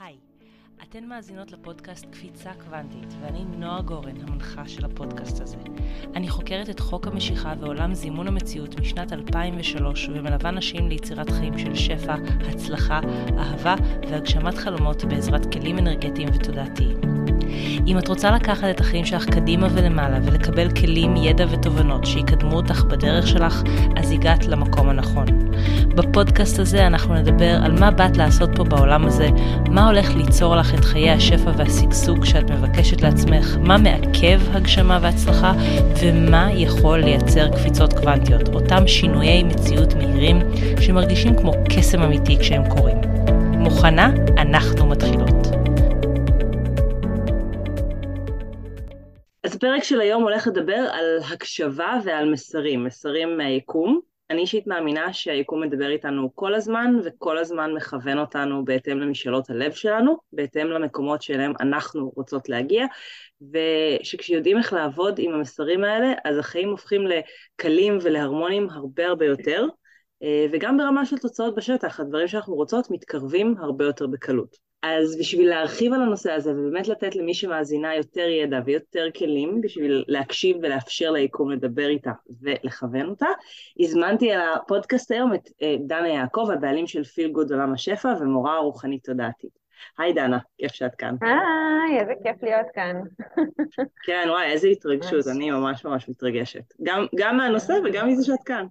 היי, אתן מאזינות לפודקאסט קפיצה קוונטית, ואני נועה גורן, המנחה של הפודקאסט הזה. אני חוקרת את חוק המשיכה ועולם זימון המציאות משנת 2003, ומלווה נשים ליצירת חיים של שפע, הצלחה, אהבה והגשמת חלומות בעזרת כלים אנרגטיים ותודעתיים. אם את רוצה לקחת את החיים שלך קדימה ולמעלה ולקבל כלים, ידע ותובנות שיקדמו אותך בדרך שלך, אז הגעת למקום הנכון. בפודקאסט הזה אנחנו נדבר על מה באת לעשות פה בעולם הזה, מה הולך ליצור לך את חיי השפע והשגשוג שאת מבקשת לעצמך, מה מעכב הגשמה והצלחה, ומה יכול לייצר קפיצות קוונטיות, אותם שינויי מציאות מהירים שמרגישים כמו קסם אמיתי כשהם קורים. מוכנה? אנחנו מתחילות. הפרק של היום הולך לדבר על הקשבה ועל מסרים, מסרים מהיקום. אני אישית מאמינה שהיקום מדבר איתנו כל הזמן, וכל הזמן מכוון אותנו בהתאם למשאלות הלב שלנו, בהתאם למקומות שאליהם אנחנו רוצות להגיע, ושכשיודעים איך לעבוד עם המסרים האלה, אז החיים הופכים לקלים ולהרמוניים הרבה הרבה יותר, וגם ברמה של תוצאות בשטח, הדברים שאנחנו רוצות מתקרבים הרבה יותר בקלות. אז בשביל להרחיב על הנושא הזה ובאמת לתת למי שמאזינה יותר ידע ויותר כלים בשביל להקשיב ולאפשר ליקום לדבר איתה ולכוון אותה, הזמנתי על הפודקאסט היום את אה, דנה יעקב, הבעלים של פיל גוד עולם השפע ומורה רוחנית תודעתית. היי דנה, כיף שאת כאן. היי, איזה כיף להיות כאן. כן, וואי, איזה התרגשות, אני ממש ממש מתרגשת. גם, גם מהנושא וגם מזה שאת כאן.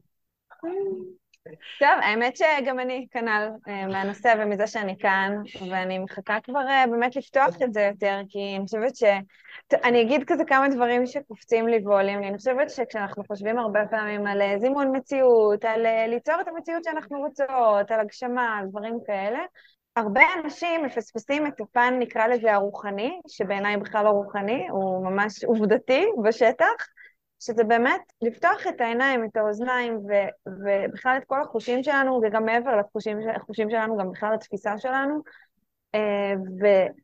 טוב, האמת שגם אני כנ"ל אה, מהנושא ומזה שאני כאן, ואני מחכה כבר אה, באמת לפתוח את זה יותר, כי אני חושבת ש... אני אגיד כזה כמה דברים שקופצים לי ועולים לי. אני חושבת שכשאנחנו חושבים הרבה פעמים על אה, זימון מציאות, על ליצור את המציאות שאנחנו רוצות, על הגשמה, על דברים כאלה, הרבה אנשים מפספסים את הפן, נקרא לזה הרוחני, שבעיניי בכלל לא רוחני, הוא ממש עובדתי בשטח, שזה באמת לפתוח את העיניים, את האוזניים, ו- ובכלל את כל החושים שלנו, וגם מעבר לחושים שלנו, גם בכלל התפיסה שלנו, אה,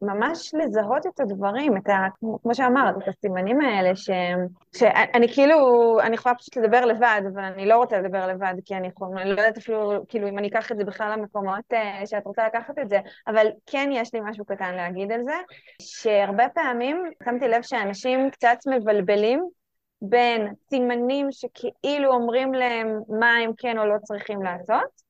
וממש לזהות את הדברים, את ה, כמו שאמרת, את הסימנים האלה, ש, שאני כאילו, אני יכולה פשוט לדבר לבד, אבל אני לא רוצה לדבר לבד, כי אני, יכולה, אני לא יודעת אפילו, כאילו, אם אני אקח את זה בכלל למקומות אה, שאת רוצה לקחת את זה, אבל כן יש לי משהו קטן להגיד על זה, שהרבה פעמים שמתי לב שאנשים קצת מבלבלים בין סימנים שכאילו אומרים להם מה הם כן או לא צריכים לעשות,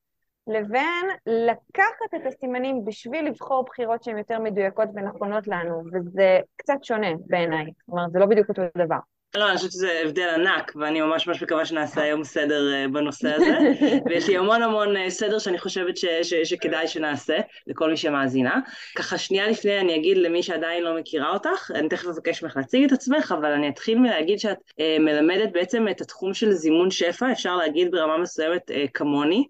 לבין לקחת את הסימנים בשביל לבחור בחירות שהן יותר מדויקות ונכונות לנו, וזה קצת שונה בעיניי, אומרת, זה לא בדיוק אותו דבר. לא, אני חושבת שזה הבדל ענק, ואני ממש ממש מקווה שנעשה היום סדר אה, בנושא הזה. ויש לי המון המון אה, סדר שאני חושבת ש, ש, שכדאי שנעשה, לכל מי שמאזינה. ככה שנייה לפני אני אגיד למי שעדיין לא מכירה אותך, אני תכף אבקש ממך להציג את עצמך, אבל אני אתחיל מלהגיד שאת אה, מלמדת בעצם את התחום של זימון שפע, אפשר להגיד ברמה מסוימת אה, כמוני.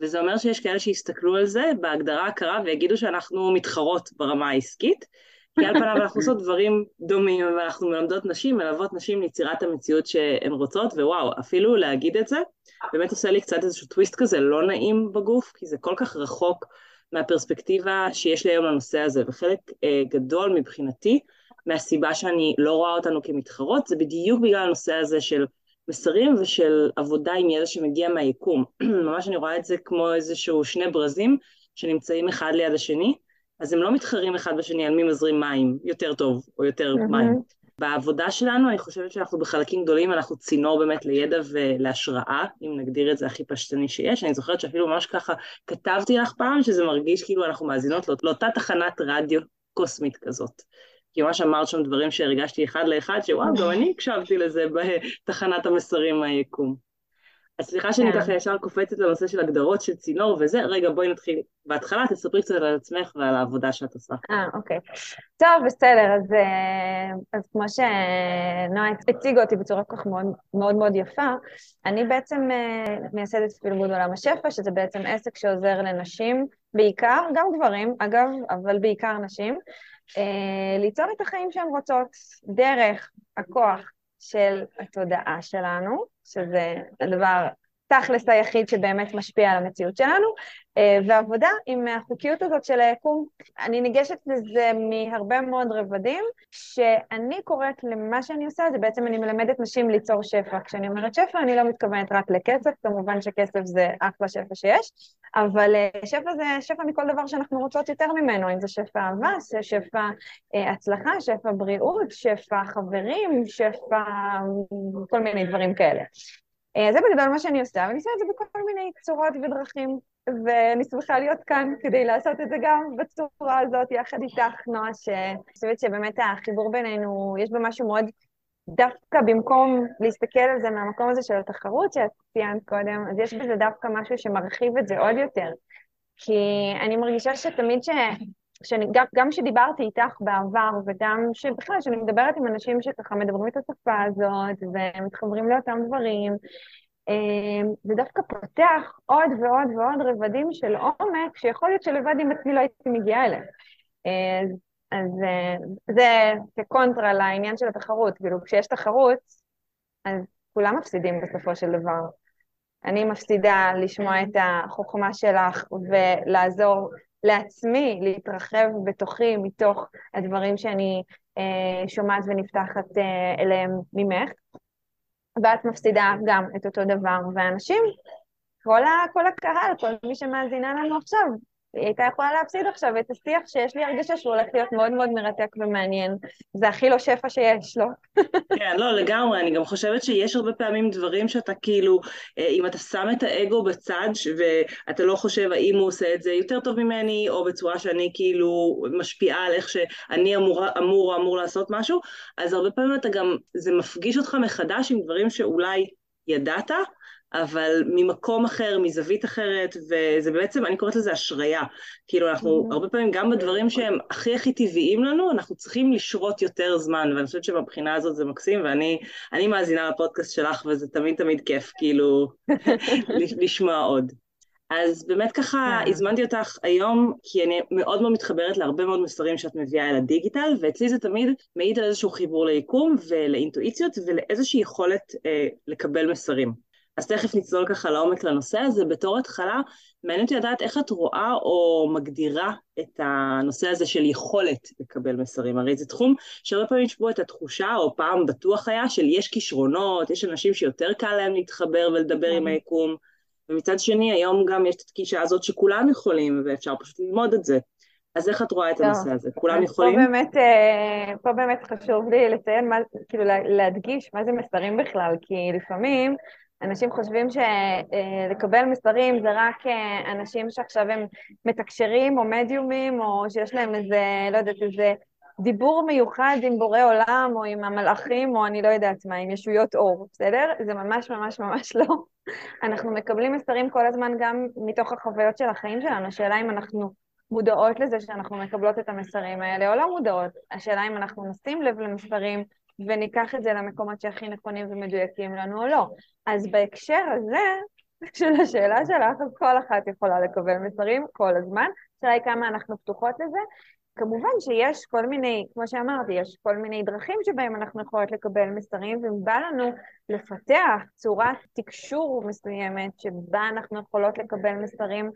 וזה אומר שיש כאלה שיסתכלו על זה בהגדרה הקרה ויגידו שאנחנו מתחרות ברמה העסקית. כי על פניו אנחנו עושות דברים דומים, ואנחנו מלמדות נשים, מלוות נשים ליצירת המציאות שהן רוצות, ווואו, אפילו להגיד את זה, באמת עושה לי קצת איזשהו טוויסט כזה לא נעים בגוף, כי זה כל כך רחוק מהפרספקטיבה שיש לי היום לנושא הזה, וחלק אה, גדול מבחינתי, מהסיבה שאני לא רואה אותנו כמתחרות, זה בדיוק בגלל הנושא הזה של מסרים ושל עבודה עם ידע שמגיע מהיקום. ממש אני רואה את זה כמו איזשהו שני ברזים שנמצאים אחד ליד השני, אז הם לא מתחרים אחד בשני על מי מזרים מים יותר טוב או יותר mm-hmm. מים. בעבודה שלנו אני חושבת שאנחנו בחלקים גדולים, אנחנו צינור באמת לידע ולהשראה, אם נגדיר את זה הכי פשטני שיש. אני זוכרת שאפילו ממש ככה כתבתי לך פעם, שזה מרגיש כאילו אנחנו מאזינות לא, לאותה תחנת רדיו קוסמית כזאת. כי ממש אמרת שם דברים שהרגשתי אחד לאחד, שוואו, גם אני הקשבתי לזה בתחנת המסרים מהיקום. אז סליחה שאני כן. ככה ישר קופצת לנושא של הגדרות של צינור וזה, רגע בואי נתחיל בהתחלה, תספרי קצת על עצמך ועל העבודה שאת עושה. אה, אוקיי. טוב, בסדר, אז, אה, אז כמו שנועה הציגה אותי בצורה כל כך מאוד מאוד, מאוד יפה, אני בעצם אה, מייסדת פילגוד עולם השפע, שזה בעצם עסק שעוזר לנשים, בעיקר, גם גברים, אגב, אבל בעיקר נשים, אה, ליצור את החיים שהן רוצות דרך הכוח של התודעה שלנו, שזה הדבר התכלס היחיד שבאמת משפיע על המציאות שלנו, אה, ועבודה עם החוקיות הזאת של היקום. אני ניגשת לזה מהרבה מאוד רבדים, שאני קוראת למה שאני עושה, זה בעצם אני מלמדת נשים ליצור שפע. כשאני אומרת שפע, אני לא מתכוונת רק לכסף, כמובן שכסף זה אחלה שפע שיש, אבל אה, שפע זה שפע מכל דבר שאנחנו רוצות יותר ממנו, אם זה שפע אהבה, שפע אה, הצלחה, שפע בריאות, שפע חברים, שפע כל מיני דברים כאלה. אה, זה בגדול מה שאני עושה, ואני עושה את זה בכל מיני צורות ודרכים, ואני שמחה להיות כאן כדי לעשות את זה גם בצורה הזאת, יחד איתך, נועה, שאני חושבת שבאמת החיבור בינינו, יש בו משהו מאוד, דווקא במקום להסתכל על זה מהמקום הזה של התחרות שאת ציינת קודם, אז יש בזה דווקא משהו שמרחיב את זה עוד יותר. כי אני מרגישה שתמיד ש... שאני, גם, גם שדיברתי איתך בעבר, וגם שבכלל, שאני מדברת עם אנשים שככה מדברים את השפה הזאת, ומתחברים לאותם דברים, אמ, זה דווקא פותח עוד ועוד ועוד רבדים של עומק, שיכול להיות שלבד עם עצמי לא הייתי מגיעה אליהם. אז אה, זה כקונטרה לעניין של התחרות, כאילו כשיש תחרות, אז כולם מפסידים בסופו של דבר. אני מפסידה לשמוע את החוכמה שלך ולעזור לעצמי להתרחב בתוכי מתוך הדברים שאני אה, שומעת ונפתחת אה, אליהם ממך, ואת מפסידה גם את אותו דבר. ואנשים, כל, ה, כל הקהל, כל מי שמאזינה לנו עכשיו, היא הייתה יכולה להפסיד עכשיו את השיח שיש לי הרגשה שהוא הולך להיות מאוד מאוד מרתק ומעניין. זה הכי לא שפע שיש, לא? כן, לא, לגמרי. אני גם חושבת שיש הרבה פעמים דברים שאתה כאילו, אה, אם אתה שם את האגו בצד ואתה לא חושב האם הוא עושה את זה יותר טוב ממני, או בצורה שאני כאילו משפיעה על איך שאני אמור, אמור אמור לעשות משהו, אז הרבה פעמים אתה גם, זה מפגיש אותך מחדש עם דברים שאולי ידעת, אבל ממקום אחר, מזווית אחרת, וזה בעצם, אני קוראת לזה אשריה. כאילו, אנחנו mm-hmm. הרבה פעמים, גם בדברים שהם הכי הכי טבעיים לנו, אנחנו צריכים לשרות יותר זמן, ואני חושבת שבבחינה הזאת זה מקסים, ואני מאזינה לפודקאסט שלך, וזה תמיד תמיד כיף, כאילו, לשמוע עוד. אז באמת ככה. כן. הזמנתי אותך היום, כי אני מאוד מאוד מתחברת להרבה מאוד מסרים שאת מביאה אל הדיגיטל, ואצלי זה תמיד מעיד על איזשהו חיבור ליקום ולאינטואיציות ולאיזושהי יכולת אה, לקבל מסרים. אז תכף נצלול ככה לעומק לנושא הזה. בתור התחלה, מעניין אותי לדעת איך את רואה או מגדירה את הנושא הזה של יכולת לקבל מסרים. הרי זה תחום שהרבה פעמים יש בו את התחושה, או פעם בטוח היה, של יש כישרונות, יש אנשים שיותר קל להם להתחבר ולדבר עם כן. היקום, ומצד שני, היום גם יש את התקישה הזאת שכולם יכולים, ואפשר פשוט ללמוד את זה. אז איך את רואה את הנושא הזה? כולם יכולים? פה באמת, אה, פה באמת חשוב לי לציין, מה, כאילו להדגיש מה זה מסרים בכלל, כי לפעמים אנשים חושבים שלקבל מסרים זה רק אה, אנשים שעכשיו הם מתקשרים או מדיומים, או שיש להם איזה, לא יודעת, איזה דיבור מיוחד עם בורא עולם, או עם המלאכים, או אני לא יודעת מה, עם ישויות אור, בסדר? זה ממש ממש ממש לא. אנחנו מקבלים מסרים כל הזמן גם מתוך החוויות של החיים שלנו. השאלה אם אנחנו מודעות לזה שאנחנו מקבלות את המסרים האלה, או לא מודעות. השאלה אם אנחנו נשים לב למסרים וניקח את זה למקומות שהכי נכונים ומדויקים לנו או לא. אז בהקשר הזה, של השאלה שלך, אז כל אחת יכולה לקבל מסרים כל הזמן. השאלה היא כמה אנחנו פתוחות לזה. כמובן שיש כל מיני, כמו שאמרתי, יש כל מיני דרכים שבהם אנחנו יכולות לקבל מסרים, ובא לנו לפתח צורת תקשור מסוימת שבה אנחנו יכולות לקבל מסרים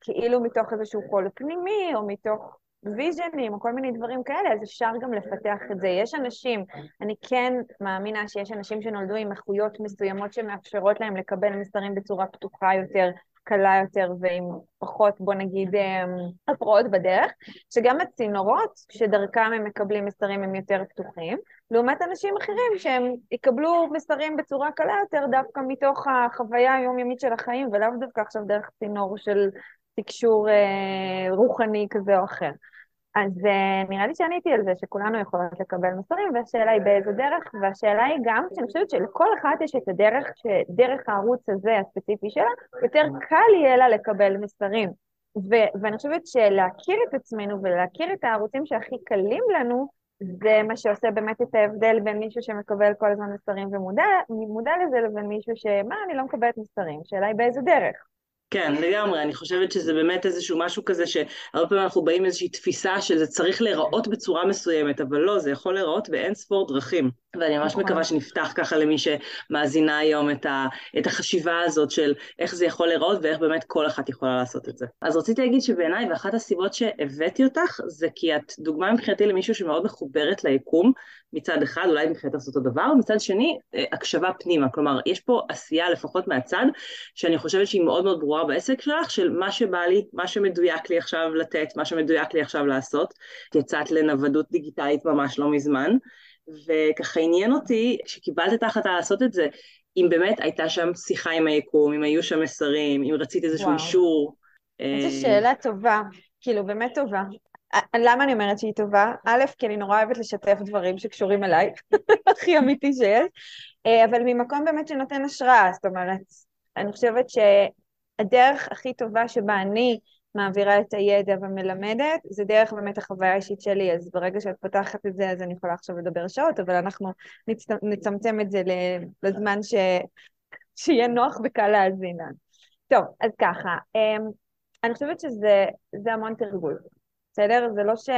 כאילו מתוך איזשהו קול פנימי, או מתוך ויז'נים או כל מיני דברים כאלה, אז אפשר גם לפתח את זה. יש אנשים, אני כן מאמינה שיש אנשים שנולדו עם איכויות מסוימות שמאפשרות להם לקבל מסרים בצורה פתוחה יותר, קלה יותר ועם פחות, בוא נגיד, אמ, הפרעות בדרך, שגם הצינורות שדרכם הם מקבלים מסרים הם יותר פתוחים, לעומת אנשים אחרים שהם יקבלו מסרים בצורה קלה יותר דווקא מתוך החוויה היומיומית של החיים, ולאו דווקא עכשיו דרך צינור של תקשור אה, רוחני כזה או אחר. אז uh, נראה לי שעניתי על זה שכולנו יכולות לקבל מסרים, והשאלה היא באיזה דרך, והשאלה היא גם, שאני חושבת שלכל אחת יש את הדרך, שדרך הערוץ הזה הספציפי שלה, יותר קל יהיה לה לקבל מסרים. ו- ואני חושבת שלהכיר את עצמנו ולהכיר את הערוצים שהכי קלים לנו, זה מה שעושה באמת את ההבדל בין מישהו שמקבל כל הזמן מסרים ומודע לזה לבין מישהו שמה, אני לא מקבלת מסרים, השאלה היא באיזה דרך. כן, לגמרי, אני חושבת שזה באמת איזשהו משהו כזה שהרבה פעמים אנחנו באים איזושהי תפיסה שזה צריך להיראות בצורה מסוימת, אבל לא, זה יכול להיראות באין ספור דרכים. ואני ממש נכון. מקווה שנפתח ככה למי שמאזינה היום את, ה, את החשיבה הזאת של איך זה יכול להיראות ואיך באמת כל אחת יכולה לעשות את זה. אז רציתי להגיד שבעיניי, ואחת הסיבות שהבאתי אותך, זה כי את דוגמה מבחינתי למישהו שמאוד מחוברת ליקום, מצד אחד, אולי מבחינת לעשות אותו דבר, מצד שני, אה, הקשבה פנימה. כלומר, יש פה עשייה, לפחות מהצד, שאני חושבת שהיא מאוד מאוד ברורה בעסק שלך, של מה שבא לי, מה שמדויק לי עכשיו לתת, מה שמדויק לי עכשיו לעשות. יצאת לנוודות דיגיטלית ממש לא מזמן. וככה עניין אותי, כשקיבלת את ההחלטה לעשות את זה, אם באמת הייתה שם שיחה עם היקום, אם היו שם מסרים, אם רצית איזשהו וואו. אישור. איזו אה, שאלה טובה, כאילו באמת טובה. למה אני אומרת שהיא טובה? א', כי אני נורא אוהבת לשתף דברים שקשורים אליי, הכי אמיתי שיש, אה, אבל ממקום באמת שנותן השראה, זאת אומרת, אני חושבת שהדרך הכי טובה שבה אני מעבירה את הידע ומלמדת, זה דרך באמת החוויה האישית שלי, אז ברגע שאת פותחת את זה, אז אני יכולה עכשיו לדבר שעות, אבל אנחנו נצ... נצמצם את זה לזמן ש... שיהיה נוח וקל להאזין. טוב, אז ככה, אמ, אני חושבת שזה המון תרגול, בסדר? זה לא ש...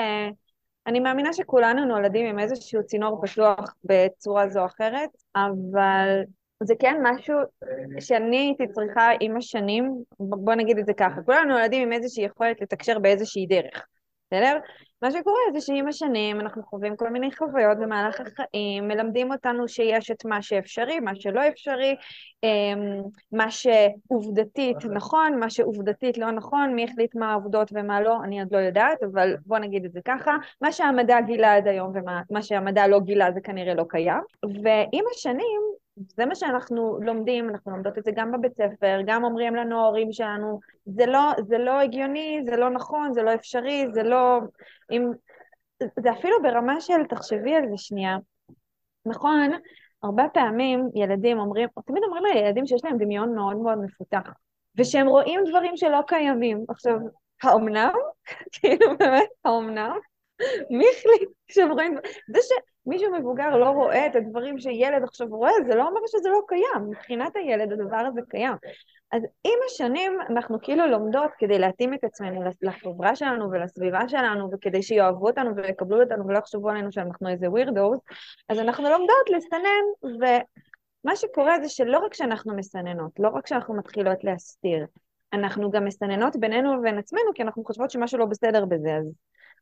אני מאמינה שכולנו נולדים עם איזשהו צינור פתוח בצורה זו או אחרת, אבל זה כן משהו שאני הייתי צריכה עם השנים, בוא נגיד את זה ככה, כולנו נולדים עם איזושהי יכולת לתקשר באיזושהי דרך, בסדר? מה שקורה זה שעם השנים אנחנו חווים כל מיני חוויות במהלך החיים, מלמדים אותנו שיש את מה שאפשרי, מה שלא אפשרי, אמ, מה שעובדתית נכון, מה שעובדתית לא נכון, מי החליט מה העובדות ומה לא, אני עוד לא יודעת, אבל בוא נגיד את זה ככה, מה שהמדע גילה עד היום ומה שהמדע לא גילה זה כנראה לא קיים, ועם השנים זה מה שאנחנו לומדים, אנחנו לומדות את זה גם בבית ספר, גם אומרים לנו ההורים שלנו, זה לא, זה לא הגיוני, זה לא נכון, זה לא אפשרי, זה לא... אם... זה אפילו ברמה של, תחשבי על זה שנייה, נכון, הרבה פעמים ילדים אומרים, תמיד אומרים לילדים שיש להם דמיון מאוד מאוד מפותח, ושהם רואים דברים שלא קיימים. עכשיו, האומנם? כאילו באמת, האומנם? מי החליט שהם רואים... זה ש... מישהו מבוגר לא רואה את הדברים שילד עכשיו רואה, זה לא אומר שזה לא קיים. מבחינת הילד הדבר הזה קיים. אז עם השנים אנחנו כאילו לומדות כדי להתאים את עצמנו לחברה שלנו ולסביבה שלנו, וכדי שיאהבו אותנו ויקבלו אותנו ולא יחשבו עלינו שאנחנו איזה ווירדורס, אז אנחנו לומדות לסנן, ומה שקורה זה שלא רק שאנחנו מסננות, לא רק שאנחנו מתחילות להסתיר, אנחנו גם מסננות בינינו ובין עצמנו, כי אנחנו חושבות שמשהו לא בסדר בזה, אז,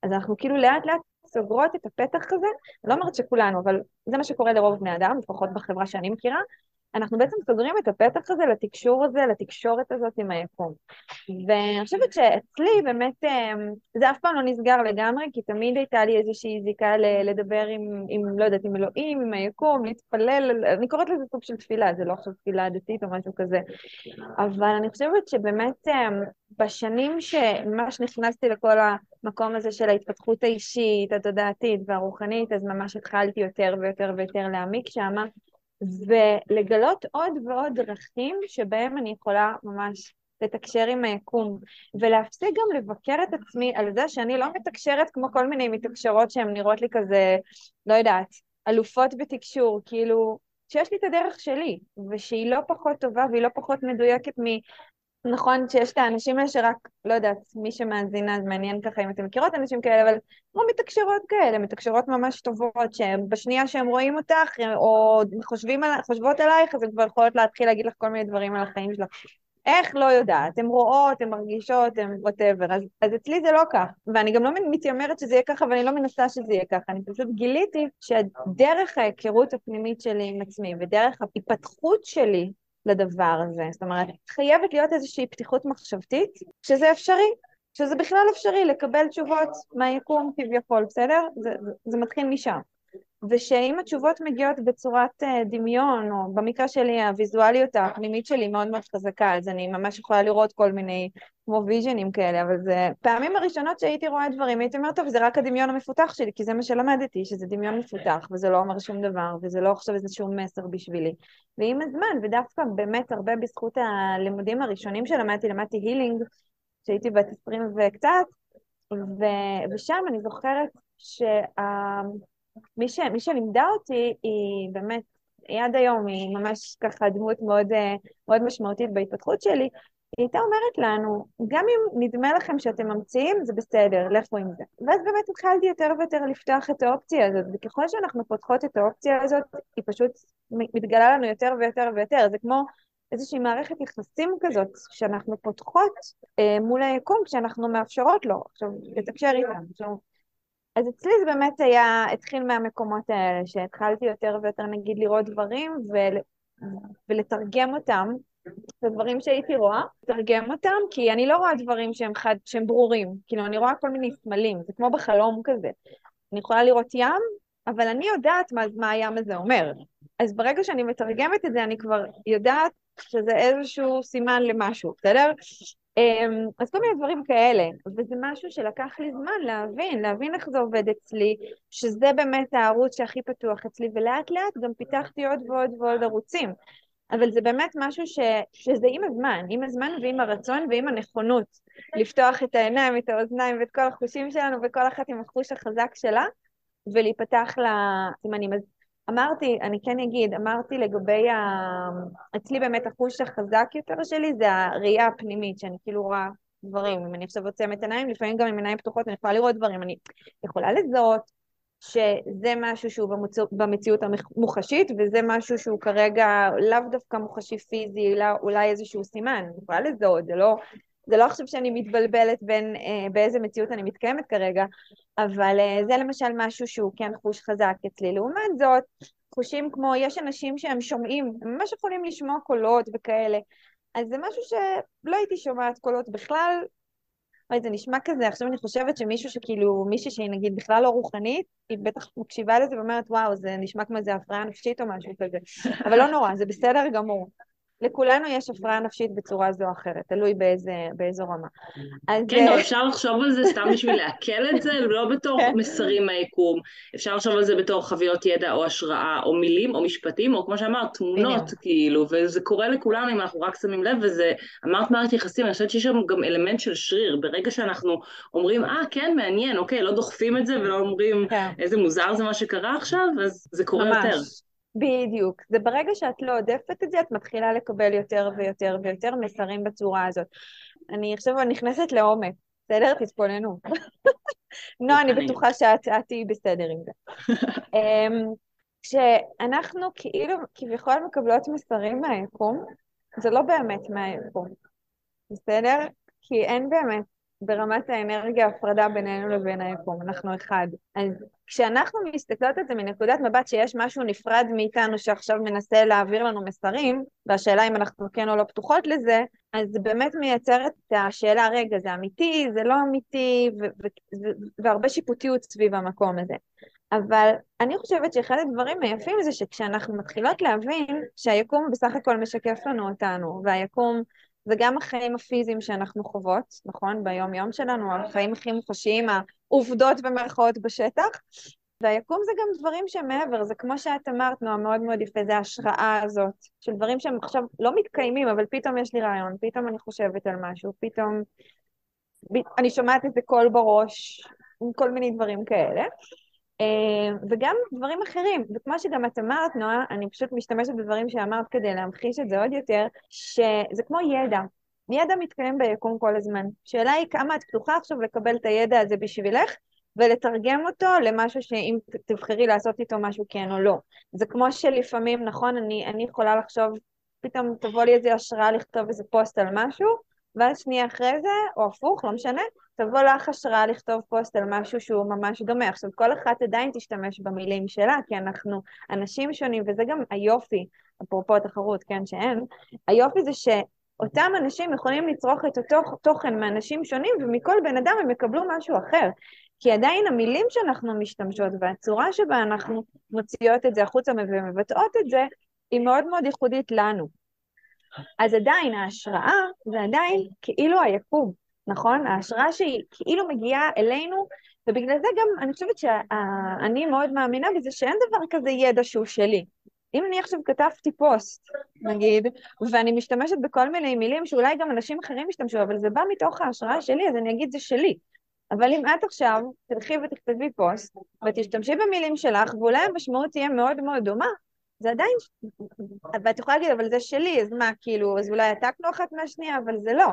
אז אנחנו כאילו לאט לאט סוגרות את הפתח הזה, לא אומרת שכולנו, אבל זה מה שקורה לרוב בני אדם, לפחות בחברה שאני מכירה, אנחנו בעצם סוגרים את הפתח הזה לתקשור הזה, לתקשורת הזאת עם היקום. ואני חושבת שאצלי באמת אמ, זה אף פעם לא נסגר לגמרי, כי תמיד הייתה לי איזושהי זיקה לדבר עם, עם, לא יודעת, עם אלוהים, עם היקום, להתפלל, אני קוראת לזה סוג של תפילה, זה לא עכשיו תפילה דתית או משהו כזה. אבל אני חושבת שבאמת אמ, בשנים שממש נכנסתי לכל המקום הזה של ההתפתחות האישית, התודעתית והרוחנית, אז ממש התחלתי יותר ויותר ויותר להעמיק שמה. ולגלות עוד ועוד דרכים שבהם אני יכולה ממש לתקשר עם היקום, ולהפסיק גם לבקר את עצמי על זה שאני לא מתקשרת כמו כל מיני מתקשרות שהן נראות לי כזה, לא יודעת, אלופות בתקשור, כאילו, שיש לי את הדרך שלי, ושהיא לא פחות טובה והיא לא פחות מדויקת נכון שיש את האנשים האלה שרק, לא יודעת, מי שמאזינה, אז מעניין ככה אם אתם מכירות אנשים כאלה, אבל כמו מתקשרות כאלה, מתקשרות ממש טובות, שבשנייה שהם רואים אותך, או חושבים, חושבות עלייך, אז הן כבר יכולות להתחיל להגיד לך כל מיני דברים על החיים שלך. איך? לא יודעת. הן רואות, הן מרגישות, הן וואטאבר. אז, אז אצלי זה לא כך. ואני גם לא מתיימרת שזה יהיה ככה, ואני לא מנסה שזה יהיה ככה. אני פשוט גיליתי שדרך ההיכרות הפנימית שלי עם עצמי, ודרך ההיפתחות שלי לדבר הזה. זאת אומרת, חייבת להיות איזושהי פתיחות מחשבתית, שזה אפשרי, שזה בכלל אפשרי לקבל תשובות מהיקום כביכול, בסדר? זה, זה, זה מתחיל משם. ושאם התשובות מגיעות בצורת אה, דמיון, או במקרה שלי הוויזואליות הפנימית שלי מאוד מאוד חזקה, אז אני ממש יכולה לראות כל מיני כמו ויז'נים כאלה, אבל זה פעמים הראשונות שהייתי רואה דברים, הייתי אומרת, טוב, זה רק הדמיון המפותח שלי, כי זה מה שלמדתי, שזה דמיון מפותח, וזה לא אומר שום דבר, וזה לא עכשיו איזשהו מסר בשבילי. ועם הזמן, ודווקא באמת הרבה בזכות הלימודים הראשונים שלמדתי, למדתי הילינג, כשהייתי בת עשרים וקצת, ו- ושם אני זוכרת שה... מי, ש, שלימדה אותי היא באמת, היא עד היום, היא ממש ככה דמות מאוד, מאוד משמעותית בהתפתחות שלי, היא הייתה אומרת לנו, גם אם נדמה לכם שאתם ממציאים, זה בסדר, לכו עם זה. ואז באמת התחלתי יותר ויותר לפתוח את האופציה הזאת, וככל שאנחנו פותחות את האופציה הזאת, היא פשוט מתגלה לנו יותר ויותר ויותר. זה כמו איזושהי מערכת יחסים כזאת, שאנחנו פותחות אה, מול היקום, כשאנחנו מאפשרות לו, עכשיו, לתקשר. עכשיו, אז אצלי זה באמת היה, התחיל מהמקומות האלה, שהתחלתי יותר ויותר נגיד לראות דברים ול, ולתרגם אותם, את הדברים שהייתי רואה, לתרגם אותם, כי אני לא רואה דברים שהם, חד, שהם ברורים, כאילו אני רואה כל מיני סמלים, זה כמו בחלום כזה. אני יכולה לראות ים, אבל אני יודעת מה, מה הים הזה אומר. אז ברגע שאני מתרגמת את זה, אני כבר יודעת שזה איזשהו סימן למשהו, בסדר? אמ, אז כל מיני דברים כאלה, וזה משהו שלקח לי זמן להבין, להבין איך זה עובד אצלי, שזה באמת הערוץ שהכי פתוח אצלי, ולאט לאט גם פיתחתי עוד ועוד ועוד ערוצים. אבל זה באמת משהו ש, שזה עם הזמן, עם הזמן ועם הרצון ועם הנכונות לפתוח את העיניים, את האוזניים ואת כל החושים שלנו, וכל אחת עם החוש החזק שלה, ולהיפתח לסימנים. אז אמרתי, אני כן אגיד, אמרתי לגבי ה... אצלי באמת החוש החזק יותר שלי זה הראייה הפנימית, שאני כאילו רואה דברים. אם אני עכשיו עוצמת עיניים, לפעמים גם עם עיניים פתוחות אני יכולה לראות דברים. אני יכולה לזהות שזה משהו שהוא במצ... במציאות המוחשית, וזה משהו שהוא כרגע לאו דווקא מוחשי פיזי, אלא אולי איזשהו סימן. אני יכולה לזהות, זה לא... זה לא עכשיו שאני מתבלבלת בין אה, באיזה מציאות אני מתקיימת כרגע, אבל אה, זה למשל משהו שהוא כן חוש חזק אצלי. לעומת זאת, חושים כמו, יש אנשים שהם שומעים, הם ממש יכולים לשמוע קולות וכאלה, אז זה משהו שלא הייתי שומעת קולות בכלל, אוי, זה נשמע כזה, עכשיו אני חושבת שמישהו שכאילו, מישהי שהיא נגיד בכלל לא רוחנית, היא בטח מקשיבה לזה ואומרת, וואו, זה נשמע כמו איזה הפרעה נפשית או משהו כזה. אבל לא נורא, זה בסדר גמור. לכולנו יש הפרעה נפשית בצורה זו או אחרת, תלוי באיזה, באיזו רמה. אז... כן, או אפשר לחשוב על זה סתם בשביל לעכל את זה, לא בתור כן. מסרים מהיקום. אפשר לחשוב על זה בתור חוויות ידע או השראה, או מילים, או משפטים, או כמו שאמרת, תמונות, כאילו, וזה קורה לכולנו אם אנחנו רק שמים לב, וזה, אמרת מערכת יחסים, אני חושבת שיש שם גם אלמנט של שריר. ברגע שאנחנו אומרים, אה, כן, מעניין, אוקיי, לא דוחפים את זה ולא אומרים, כן. איזה מוזר זה מה שקרה עכשיו, אז זה קורה ממש. יותר. בדיוק. זה ברגע שאת לא עודפת את זה, את מתחילה לקבל יותר ויותר ויותר מסרים בצורה הזאת. אני עכשיו נכנסת לעומק, בסדר? תתכוננו. נו, אני בטוחה שאת תהיי בסדר עם זה. אמ, כשאנחנו כאילו כביכול מקבלות מסרים מהיקום, זה לא באמת מהיקום, בסדר? כי אין באמת ברמת האנרגיה הפרדה בינינו לבין היקום, אנחנו אחד. אז כשאנחנו מסתכלות על זה מנקודת מבט שיש משהו נפרד מאיתנו שעכשיו מנסה להעביר לנו מסרים, והשאלה אם אנחנו כן או לא פתוחות לזה, אז זה באמת מייצר את השאלה, רגע, זה אמיתי, זה לא אמיתי, והרבה שיפוטיות סביב המקום הזה. אבל אני חושבת שאחד הדברים היפים זה שכשאנחנו מתחילות להבין שהיקום בסך הכל משקף לנו אותנו, והיקום זה גם החיים הפיזיים שאנחנו חוות, נכון? ביום-יום שלנו, החיים הכי מוחשיים, העובדות במרכאות בשטח, והיקום זה גם דברים שהם מעבר, זה כמו שאת אמרת, נועה, מאוד מאוד יפה, זה ההשראה הזאת, של דברים שהם עכשיו לא מתקיימים, אבל פתאום יש לי רעיון, פתאום אני חושבת על משהו, פתאום אני שומעת איזה קול בראש, כל מיני דברים כאלה. אה, וגם דברים אחרים, וכמו שגם את אמרת, נועה, אני פשוט משתמשת בדברים שאמרת כדי להמחיש את זה עוד יותר, שזה כמו ידע. ידע מתקיים ביקום כל הזמן. השאלה היא כמה את פתוחה עכשיו לקבל את הידע הזה בשבילך, ולתרגם אותו למשהו שאם תבחרי לעשות איתו משהו כן או לא. זה כמו שלפעמים, נכון, אני, אני יכולה לחשוב, פתאום תבוא לי איזו השראה לכתוב איזה פוסט על משהו, ואז שנייה אחרי זה, או הפוך, לא משנה, תבוא לך השראה לכתוב פוסט על משהו שהוא ממש דומה. עכשיו, כל אחת עדיין תשתמש במילים שלה, כי אנחנו אנשים שונים, וזה גם היופי, אפרופו התחרות, כן, שאין, היופי זה שאותם אנשים יכולים לצרוך את אותו תוכן מאנשים שונים, ומכל בן אדם הם יקבלו משהו אחר. כי עדיין המילים שאנחנו משתמשות והצורה שבה אנחנו מוציאות את זה החוצה ומבטאות את זה, היא מאוד מאוד ייחודית לנו. אז עדיין ההשראה זה עדיין כאילו היקום. נכון? ההשראה שהיא כאילו מגיעה אלינו, ובגלל זה גם אני חושבת שאני מאוד מאמינה בזה שאין דבר כזה ידע שהוא שלי. אם אני עכשיו כתבתי פוסט, נגיד, ואני משתמשת בכל מיני מילים שאולי גם אנשים אחרים ישתמשו, אבל זה בא מתוך ההשראה שלי, אז אני אגיד זה שלי. אבל אם את עכשיו תלכי ותכתבי פוסט, ותשתמשי במילים שלך, ואולי המשמעות תהיה מאוד מאוד דומה, זה עדיין, ואת יכולה להגיד, אבל זה שלי, אז מה, כאילו, אז אולי העתקנו אחת מהשנייה, אבל זה לא.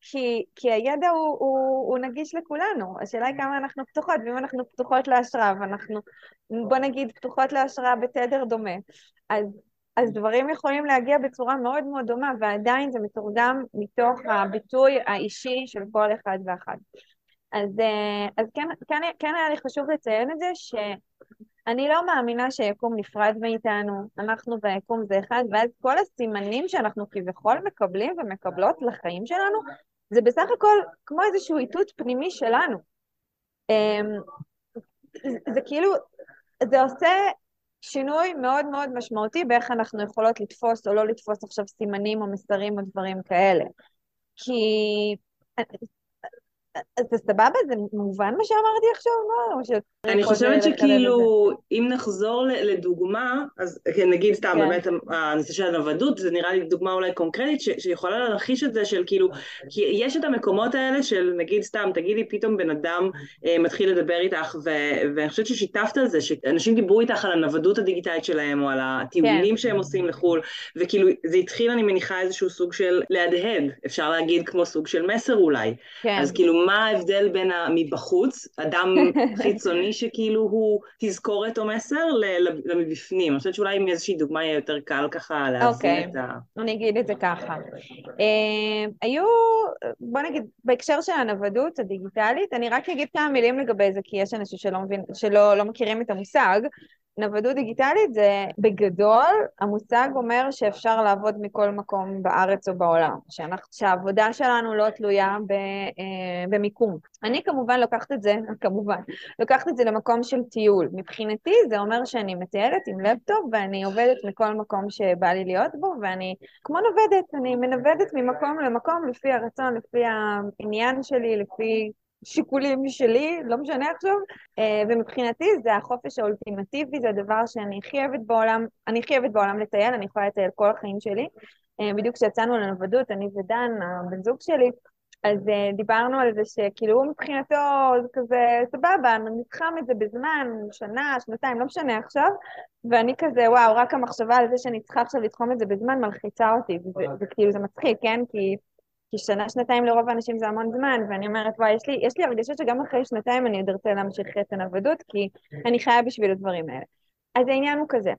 כי, כי הידע הוא, הוא, הוא נגיש לכולנו, השאלה היא כמה אנחנו פתוחות, ואם אנחנו פתוחות להשראה, ואנחנו, בוא נגיד, פתוחות להשראה בתדר דומה, אז, אז דברים יכולים להגיע בצורה מאוד מאוד דומה, ועדיין זה מתורגם מתוך הביטוי האישי של כל אחד ואחת. אז, אה, אז כן, כן, כן היה לי חשוב לציין את זה, שאני לא מאמינה שהיקום נפרד מאיתנו, אנחנו והיקום זה אחד, ואז כל הסימנים שאנחנו כביכול מקבלים ומקבלות לחיים שלנו, זה בסך הכל כמו איזשהו איתות פנימי שלנו. אמ, זה כאילו, זה עושה שינוי מאוד מאוד משמעותי באיך אנחנו יכולות לתפוס או לא לתפוס עכשיו סימנים או מסרים או דברים כאלה. כי זה סבבה? זה מובן מה שאמרתי עכשיו? לא, אני חושבת שכאילו, אם נחזור לדוגמה, אז כן, נגיד סתם, כן. באמת הנושא של הנוודות, זה נראה לי דוגמה אולי קונקרטית, ש, שיכולה להכחיש את זה של כאילו, כי יש את המקומות האלה של נגיד סתם, תגידי פתאום בן אדם אה, מתחיל לדבר איתך, ו, ואני חושבת ששיתפת על זה, שאנשים דיברו איתך על הנוודות הדיגיטלית שלהם, או על הטיעונים כן. שהם עושים לחו"ל, וכאילו זה התחיל, אני מניחה, איזשהו סוג של להדהד, אפשר להגיד כמו סוג של מסר אולי. כן. אז כאילו, מה ההבדל בין מבחוץ, אדם חיצוני שכאילו הוא תזכורת או מסר, למבפנים? אני חושבת שאולי עם איזושהי דוגמה יהיה יותר קל ככה להבין okay. אוקיי. את ה... אני אגיד את זה ככה. Uh, היו, בוא נגיד, בהקשר של הנוודות הדיגיטלית, אני רק אגיד כמה מילים לגבי זה, כי יש אנשים שלא, מבין, שלא לא מכירים את המושג. נוודות דיגיטלית זה בגדול, המושג אומר שאפשר לעבוד מכל מקום בארץ או בעולם, שאנחנו, שהעבודה שלנו לא תלויה ב, אה, במיקום. אני כמובן לוקחת את זה, כמובן, לוקחת את זה למקום של טיול. מבחינתי זה אומר שאני מטיילת עם לפטופ ואני עובדת מכל מקום שבא לי להיות בו, ואני כמו נוודת, אני מנוודת ממקום למקום לפי הרצון, לפי העניין שלי, לפי שיקולים שלי, לא משנה עכשיו, אה, ומבחינתי זה החופש האולטימטיבי, זה הדבר שאני הכי אוהבת בעולם, אני הכי אוהבת בעולם לטייל, אני יכולה לטייל כל החיים שלי. אה, בדיוק כשיצאנו לנוודות, אני ודן, הבן זוג שלי, אז אה, דיברנו על זה שכאילו הוא מבחינתו זה כזה סבבה, נתחם את זה בזמן, שנה, שנתיים, לא משנה עכשיו, ואני כזה וואו, רק המחשבה על זה שאני צריכה עכשיו לתחום את זה בזמן מלחיצה אותי, וכאילו זה מצחיק, כן? כי כי שנה, שנתיים לרוב האנשים זה המון זמן, ואני אומרת, וואי, יש לי, יש לי הרגשה שגם אחרי שנתיים אני עוד ארצה להמשיך את הנוודות, כי אני חיה בשביל הדברים האלה. אז העניין הוא כזה,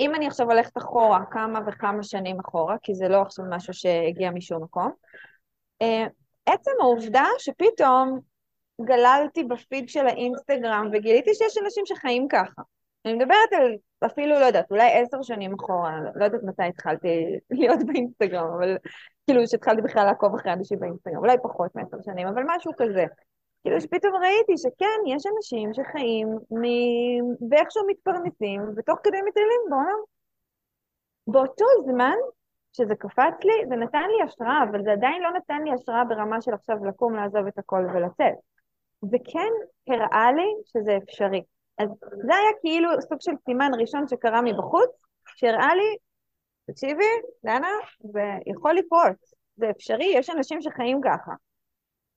אם אני עכשיו הולכת אחורה כמה וכמה שנים אחורה, כי זה לא עכשיו משהו שהגיע משום מקום, אה, עצם העובדה שפתאום גללתי בפיד של האינסטגרם וגיליתי שיש אנשים שחיים ככה. אני מדברת על אפילו, לא יודעת, אולי עשר שנים אחורה, לא יודעת מתי התחלתי להיות באינסטגרם, אבל כאילו שהתחלתי בכלל לעקוב אחרי אנשים באינסטגרם, אולי פחות מעשר שנים, אבל משהו כזה. כאילו שפתאום ראיתי שכן, יש אנשים שחיים מ... ואיכשהו מתפרנסים, ותוך כדי מטיילים בעולם. באותו זמן שזה קפץ לי, זה נתן לי השראה, אבל זה עדיין לא נתן לי השראה ברמה של עכשיו לקום, לעזוב את הכל ולצאת. זה כן הראה לי שזה אפשרי. אז זה היה כאילו סוג של סימן ראשון שקרה מבחוץ, שהראה לי, תקשיבי, דנה, זה יכול לקרות, זה אפשרי, יש אנשים שחיים ככה.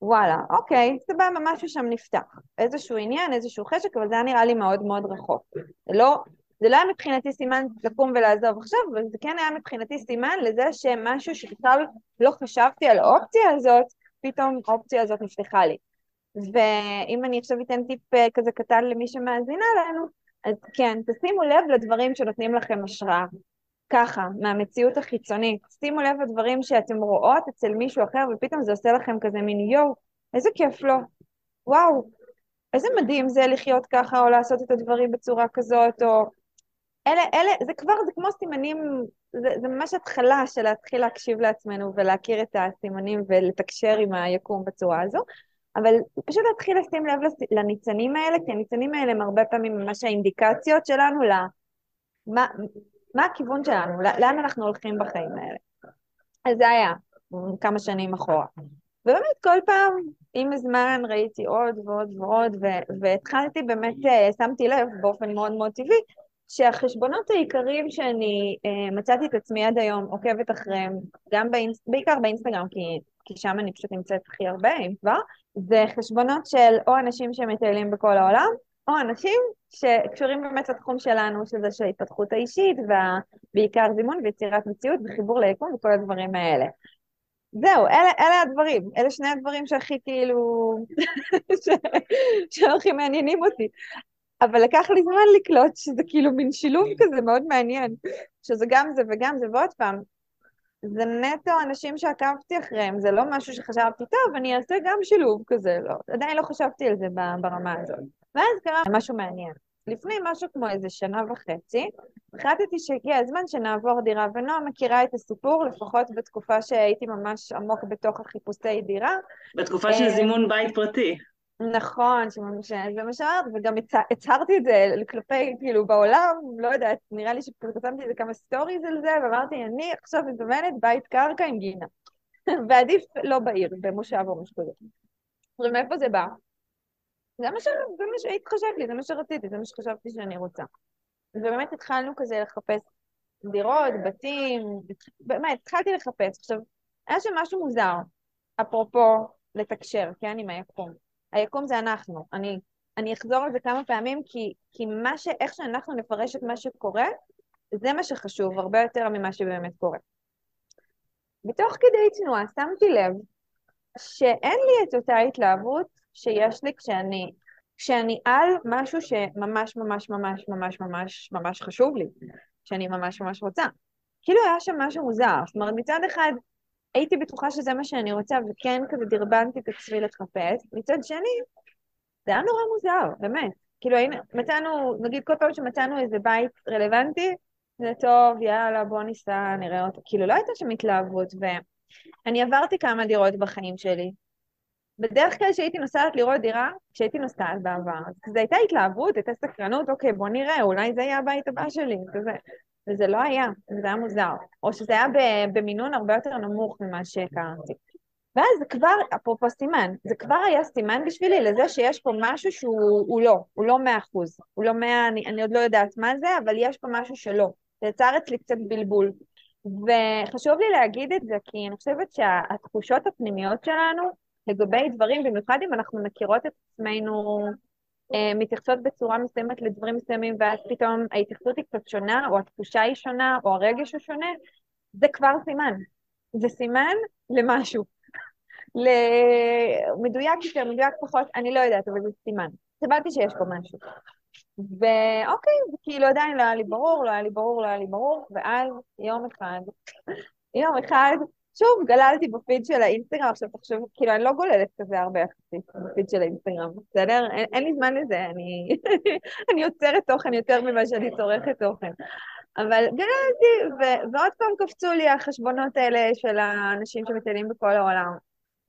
וואלה, אוקיי, סבבה, משהו שם נפתח. איזשהו עניין, איזשהו חשק, אבל זה היה נראה לי מאוד מאוד רחוק. זה לא, זה לא היה מבחינתי סימן לקום ולעזוב עכשיו, אבל זה כן היה מבחינתי סימן לזה שמשהו שבכלל לא חשבתי על האופציה הזאת, פתאום האופציה הזאת נפתחה לי. ואם אני עכשיו אתן טיפ אה, כזה קטן למי שמאזינה לנו, אז כן, תשימו לב לדברים שנותנים לכם השראה. ככה, מהמציאות החיצונית. שימו לב לדברים שאתם רואות אצל מישהו אחר, ופתאום זה עושה לכם כזה מין יואו, איזה כיף לו. וואו, איזה מדהים זה לחיות ככה, או לעשות את הדברים בצורה כזאת, או... אלה, אלה, זה כבר, זה כמו סימנים, זה, זה ממש התחלה של להתחיל להקשיב לעצמנו ולהכיר את הסימנים ולתקשר עם היקום בצורה הזו. אבל פשוט להתחיל לשים לב לניצנים האלה, כי הניצנים האלה הם הרבה פעמים ממש האינדיקציות שלנו למה מה הכיוון שלנו, לאן אנחנו הולכים בחיים האלה. אז זה היה כמה שנים אחורה. ובאמת כל פעם, עם הזמן ראיתי עוד ועוד ועוד, והתחלתי באמת, אה, שמתי לב באופן מאוד מאוד טבעי, שהחשבונות העיקריים שאני uh, מצאתי את עצמי עד היום עוקבת אחריהם, גם באינס... בעיקר באינסטגרם, כי, כי שם אני פשוט נמצאת הכי הרבה, אם כבר, זה חשבונות של או אנשים שמטיילים בכל העולם, או אנשים שקשורים באמת לתחום שלנו, שזה של ההתפתחות האישית, ובעיקר זימון ויצירת מציאות וחיבור ליקום וכל הדברים האלה. זהו, אלה, אלה הדברים, אלה שני הדברים שהכי כאילו, שהכי מעניינים אותי. אבל לקח לי זמן לקלוט שזה כאילו מין שילוב כזה מאוד מעניין, שזה גם זה וגם זה, ועוד פעם, זה נטו אנשים שעקבתי אחריהם, זה לא משהו שחשבתי, טוב, אני אעשה גם שילוב כזה, לא, עדיין לא חשבתי על זה ברמה הזאת. ואז קרה משהו מעניין. לפני משהו כמו איזה שנה וחצי, החלטתי שהגיע הזמן שנעבור דירה, ונועה מכירה את הסיפור, לפחות בתקופה שהייתי ממש עמוק בתוך החיפושי דירה. בתקופה של אה, זימון בית פרטי. נכון, זה מה שאמרת, וגם הצהרתי את זה כלפי, כאילו, בעולם, לא יודעת, נראה לי שפרסמתי איזה כמה stories על זה, ואמרתי, אני עכשיו מזמנת בית קרקע עם גינה. ועדיף לא בעיר, במושב או משהו כזה. ומאיפה זה בא? זה מה, שהתחשק לי, זה מה שרציתי, זה מה שחשבתי שאני רוצה. ובאמת התחלנו כזה לחפש דירות, בתים, באמת, התחלתי לחפש. עכשיו, היה שם משהו מוזר, אפרופו לתקשר, כן, עם היקום. היקום זה אנחנו. אני, אני אחזור על זה כמה פעמים, כי, כי מה ש... איך שאנחנו נפרש את מה שקורה, זה מה שחשוב, הרבה יותר ממה שבאמת קורה. בתוך כדי תנועה שמתי לב שאין לי את אותה התלהבות שיש לי כשאני, כשאני על משהו שממש ממש ממש ממש ממש ממש חשוב לי, שאני ממש ממש רוצה. כאילו היה שם משהו מוזר, זאת אומרת מצד אחד הייתי בטוחה שזה מה שאני רוצה, וכן כזה דרבנתי את עצמי לחפש. מצד שני, זה היה נורא מוזר, באמת. כאילו, היינו, מצאנו, נגיד כל פעם שמצאנו איזה בית רלוונטי, זה טוב, יאללה, בוא ניסע, נראה אותו. כאילו, לא הייתה שם התלהבות, ואני עברתי כמה דירות בחיים שלי. בדרך כלל כשהייתי נוסעת לראות דירה, כשהייתי נוסעת בעבר, זו הייתה התלהבות, הייתה סקרנות, אוקיי, בוא נראה, אולי זה יהיה הבית הבא שלי, כזה. וזה לא היה, זה היה מוזר. או שזה היה במינון הרבה יותר נמוך ממה שהכרתי. ואז זה כבר, אפרופו סימן, זה כבר היה סימן בשבילי לזה שיש פה משהו שהוא לא, הוא לא מאה אחוז. הוא לא מאה, אני, אני עוד לא יודעת מה זה, אבל יש פה משהו שלא. זה יצר אצלי קצת בלבול. וחשוב לי להגיד את זה, כי אני חושבת שהתחושות הפנימיות שלנו לגבי דברים, במיוחד אם אנחנו מכירות את עצמנו אה, מתייחסות בצורה מסוימת לדברים מסוימים, ואז פתאום ההתייחסות היא קצת שונה, או התחושה היא שונה, או הרגש הוא שונה, זה כבר סימן. זה סימן למשהו. למדויק יותר, מדויק פחות, אני לא יודעת, אבל זה סימן. קיבלתי שיש פה משהו. ואוקיי, כאילו עדיין לא היה לי ברור, לא היה לי ברור, לא היה לי ברור, ואז יום אחד, יום אחד שוב, גללתי בפיד של האינסטגרם, עכשיו תחשוב, כאילו, אני לא גוללת כזה הרבה יחסית בפיד של האינסטגרם, בסדר? אין, אין לי זמן לזה, אני, אני יוצרת תוכן יותר ממה שאני צורכת תוכן. אבל גללתי, ו- ועוד פעם קפצו לי החשבונות האלה של האנשים שמטיילים בכל העולם.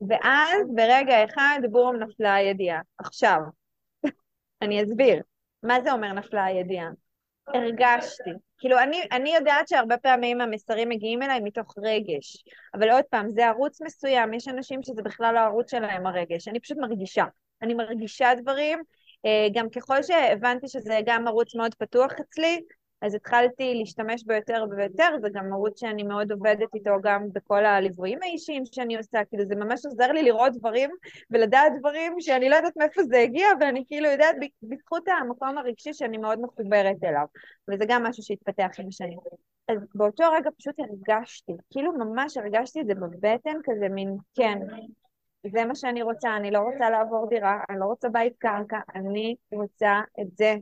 ואז ברגע אחד, בום, נפלה הידיעה. עכשיו, אני אסביר. מה זה אומר נפלה הידיעה? הרגשתי. כאילו, אני, אני יודעת שהרבה פעמים המסרים מגיעים אליי מתוך רגש, אבל עוד פעם, זה ערוץ מסוים, יש אנשים שזה בכלל לא הערוץ שלהם הרגש, אני פשוט מרגישה. אני מרגישה דברים, אה, גם ככל שהבנתי שזה גם ערוץ מאוד פתוח אצלי, אז התחלתי להשתמש בו יותר ויותר, זה גם ערוץ שאני מאוד עובדת איתו גם בכל הליוויים האישיים שאני עושה, כאילו זה ממש עוזר לי לראות דברים ולדעת דברים שאני לא יודעת מאיפה זה הגיע, ואני כאילו יודעת בזכות המקום הרגשי שאני מאוד מחוברת אליו, וזה גם משהו שהתפתח עם השנים. אז באותו רגע פשוט הרגשתי, כאילו ממש הרגשתי את זה בבטן, כזה מין, כן, זה מה שאני רוצה, אני לא רוצה לעבור דירה, אני לא רוצה בית קרקע, אני רוצה את זה.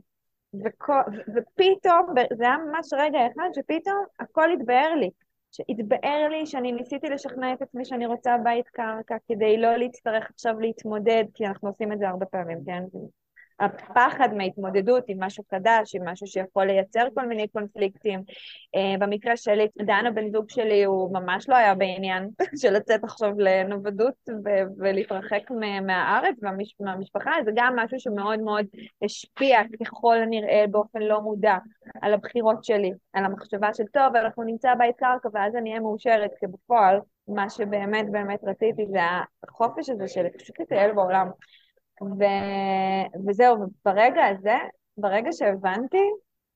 ופתאום, זה היה ממש רגע אחד שפתאום הכל התבהר לי. שהתבהר לי שאני ניסיתי לשכנע את עצמי שאני רוצה בית קרקע כדי לא להצטרך עכשיו להתמודד, כי אנחנו עושים את זה הרבה פעמים, כן? הפחד מההתמודדות עם משהו חדש, עם משהו שיכול לייצר כל מיני קונפליקטים. Uh, במקרה שלי, דן הבן זוג שלי הוא ממש לא היה בעניין של לצאת עכשיו לנוודות ו- ולהתרחק מהארץ ומהמשפחה, זה גם משהו שמאוד מאוד השפיע ככל הנראה באופן לא מודע על הבחירות שלי, על המחשבה של טוב, אנחנו נמצא בית קרקע ואז אני אהיה מאושרת, כי בפועל מה שבאמת באמת רציתי זה החופש הזה של פשוט לטייל בעולם. ו... וזהו, ברגע הזה, ברגע שהבנתי,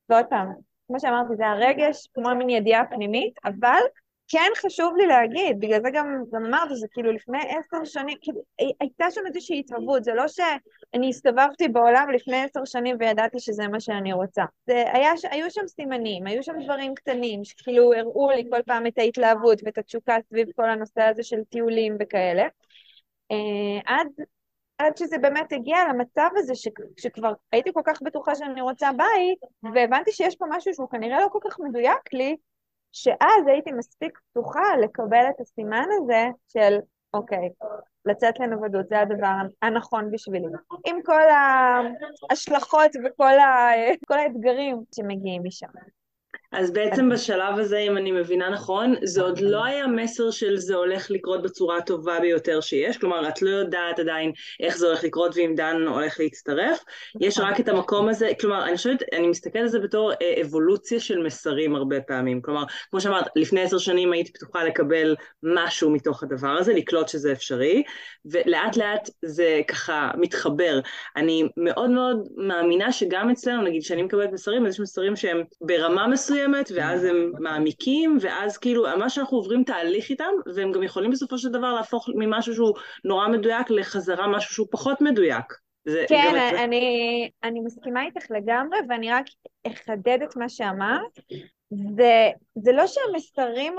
ועוד פעם, כמו שאמרתי, זה הרגש כמו מין ידיעה פנימית, אבל כן חשוב לי להגיד, בגלל זה גם, גם אמרתי, זה כאילו לפני עשר שנים, כאילו, הייתה שם איזושהי התהוות, זה לא שאני הסתובבתי בעולם לפני עשר שנים וידעתי שזה מה שאני רוצה. זה היה, היו שם סימנים, היו שם דברים קטנים, שכאילו הראו לי כל פעם את ההתלהבות ואת התשוקה סביב כל הנושא הזה של טיולים וכאלה. אה, עד, עד שזה באמת הגיע למצב הזה ש, שכבר הייתי כל כך בטוחה שאני רוצה בית, והבנתי שיש פה משהו שהוא כנראה לא כל כך מדויק לי, שאז הייתי מספיק פתוחה לקבל את הסימן הזה של, אוקיי, לצאת לנוודות, זה הדבר הנכון בשבילי. עם כל ההשלכות וכל האתגרים שמגיעים משם. אז בעצם בשלב הזה, אם אני מבינה נכון, זה עוד לא היה מסר של זה הולך לקרות בצורה הטובה ביותר שיש, כלומר, את לא יודעת עדיין איך זה הולך לקרות ואם דן הולך להצטרף, יש רק את המקום הזה, כלומר, אני חושבת, אני מסתכלת על זה בתור אה, אבולוציה של מסרים הרבה פעמים, כלומר, כמו שאמרת, לפני עשר שנים הייתי פתוחה לקבל משהו מתוך הדבר הזה, לקלוט שזה אפשרי, ולאט לאט זה ככה מתחבר. אני מאוד מאוד מאמינה שגם אצלנו, נגיד, כשאני מקבלת מסרים, אז יש מסרים שהם ברמה מסוימת, מסוימת, ואז הם מעמיקים, ואז כאילו, מה שאנחנו עוברים תהליך איתם, והם גם יכולים בסופו של דבר להפוך ממשהו שהוא נורא מדויק לחזרה משהו שהוא פחות מדויק. זה כן, אני, אני מסכימה איתך לגמרי, ואני רק אחדד את מה שאמרת. זה, זה לא שהמסרים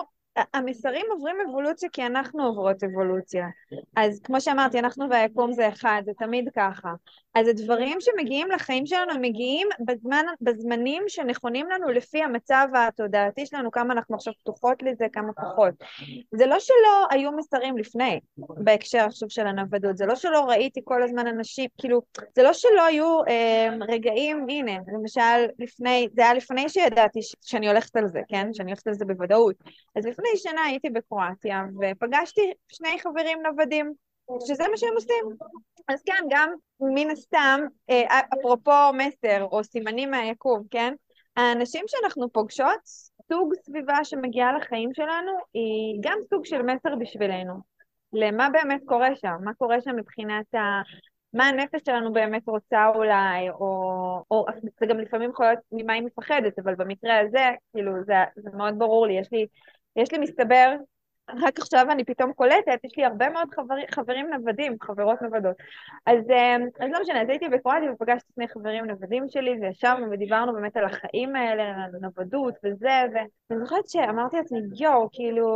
המסרים עוברים אבולוציה כי אנחנו עוברות אבולוציה. אז כמו שאמרתי, אנחנו והיקום זה אחד, זה תמיד ככה. אז הדברים שמגיעים לחיים שלנו מגיעים בזמן, בזמנים שנכונים לנו לפי המצב התודעתי שלנו, כמה אנחנו עכשיו פתוחות לזה, כמה פחות. זה לא שלא היו מסרים לפני, בהקשר עכשיו של הנוודות, זה לא שלא ראיתי כל הזמן אנשים, כאילו, זה לא שלא היו אה, רגעים, הנה, למשל לפני, זה היה לפני שידעתי שאני הולכת על זה, כן? שאני הולכת על זה בוודאות. אז לפני שנה הייתי בקרואטיה ופגשתי שני חברים נוודים, שזה מה שהם עושים. אז כן, גם מן הסתם, אה, אפרופו מסר או סימנים מהיקום, כן? האנשים שאנחנו פוגשות, סוג סביבה שמגיעה לחיים שלנו, היא גם סוג של מסר בשבילנו. למה באמת קורה שם, מה קורה שם מבחינת ה... מה הנפש שלנו באמת רוצה אולי, או, או זה גם לפעמים יכול להיות ממה היא מפחדת, אבל במקרה הזה, כאילו, זה, זה מאוד ברור לי, יש לי יש לי מסתבר, רק עכשיו אני פתאום קולטת, יש לי הרבה מאוד חבר, חברים נוודים, חברות נוודות. אז, אמ, אז לא משנה, אז הייתי בקרואטיה ופגשתי שני חברים נוודים שלי, וישבנו ודיברנו באמת על החיים האלה, על הנוודות וזה, ואני זוכרת שאמרתי לעצמי, יואו, כאילו,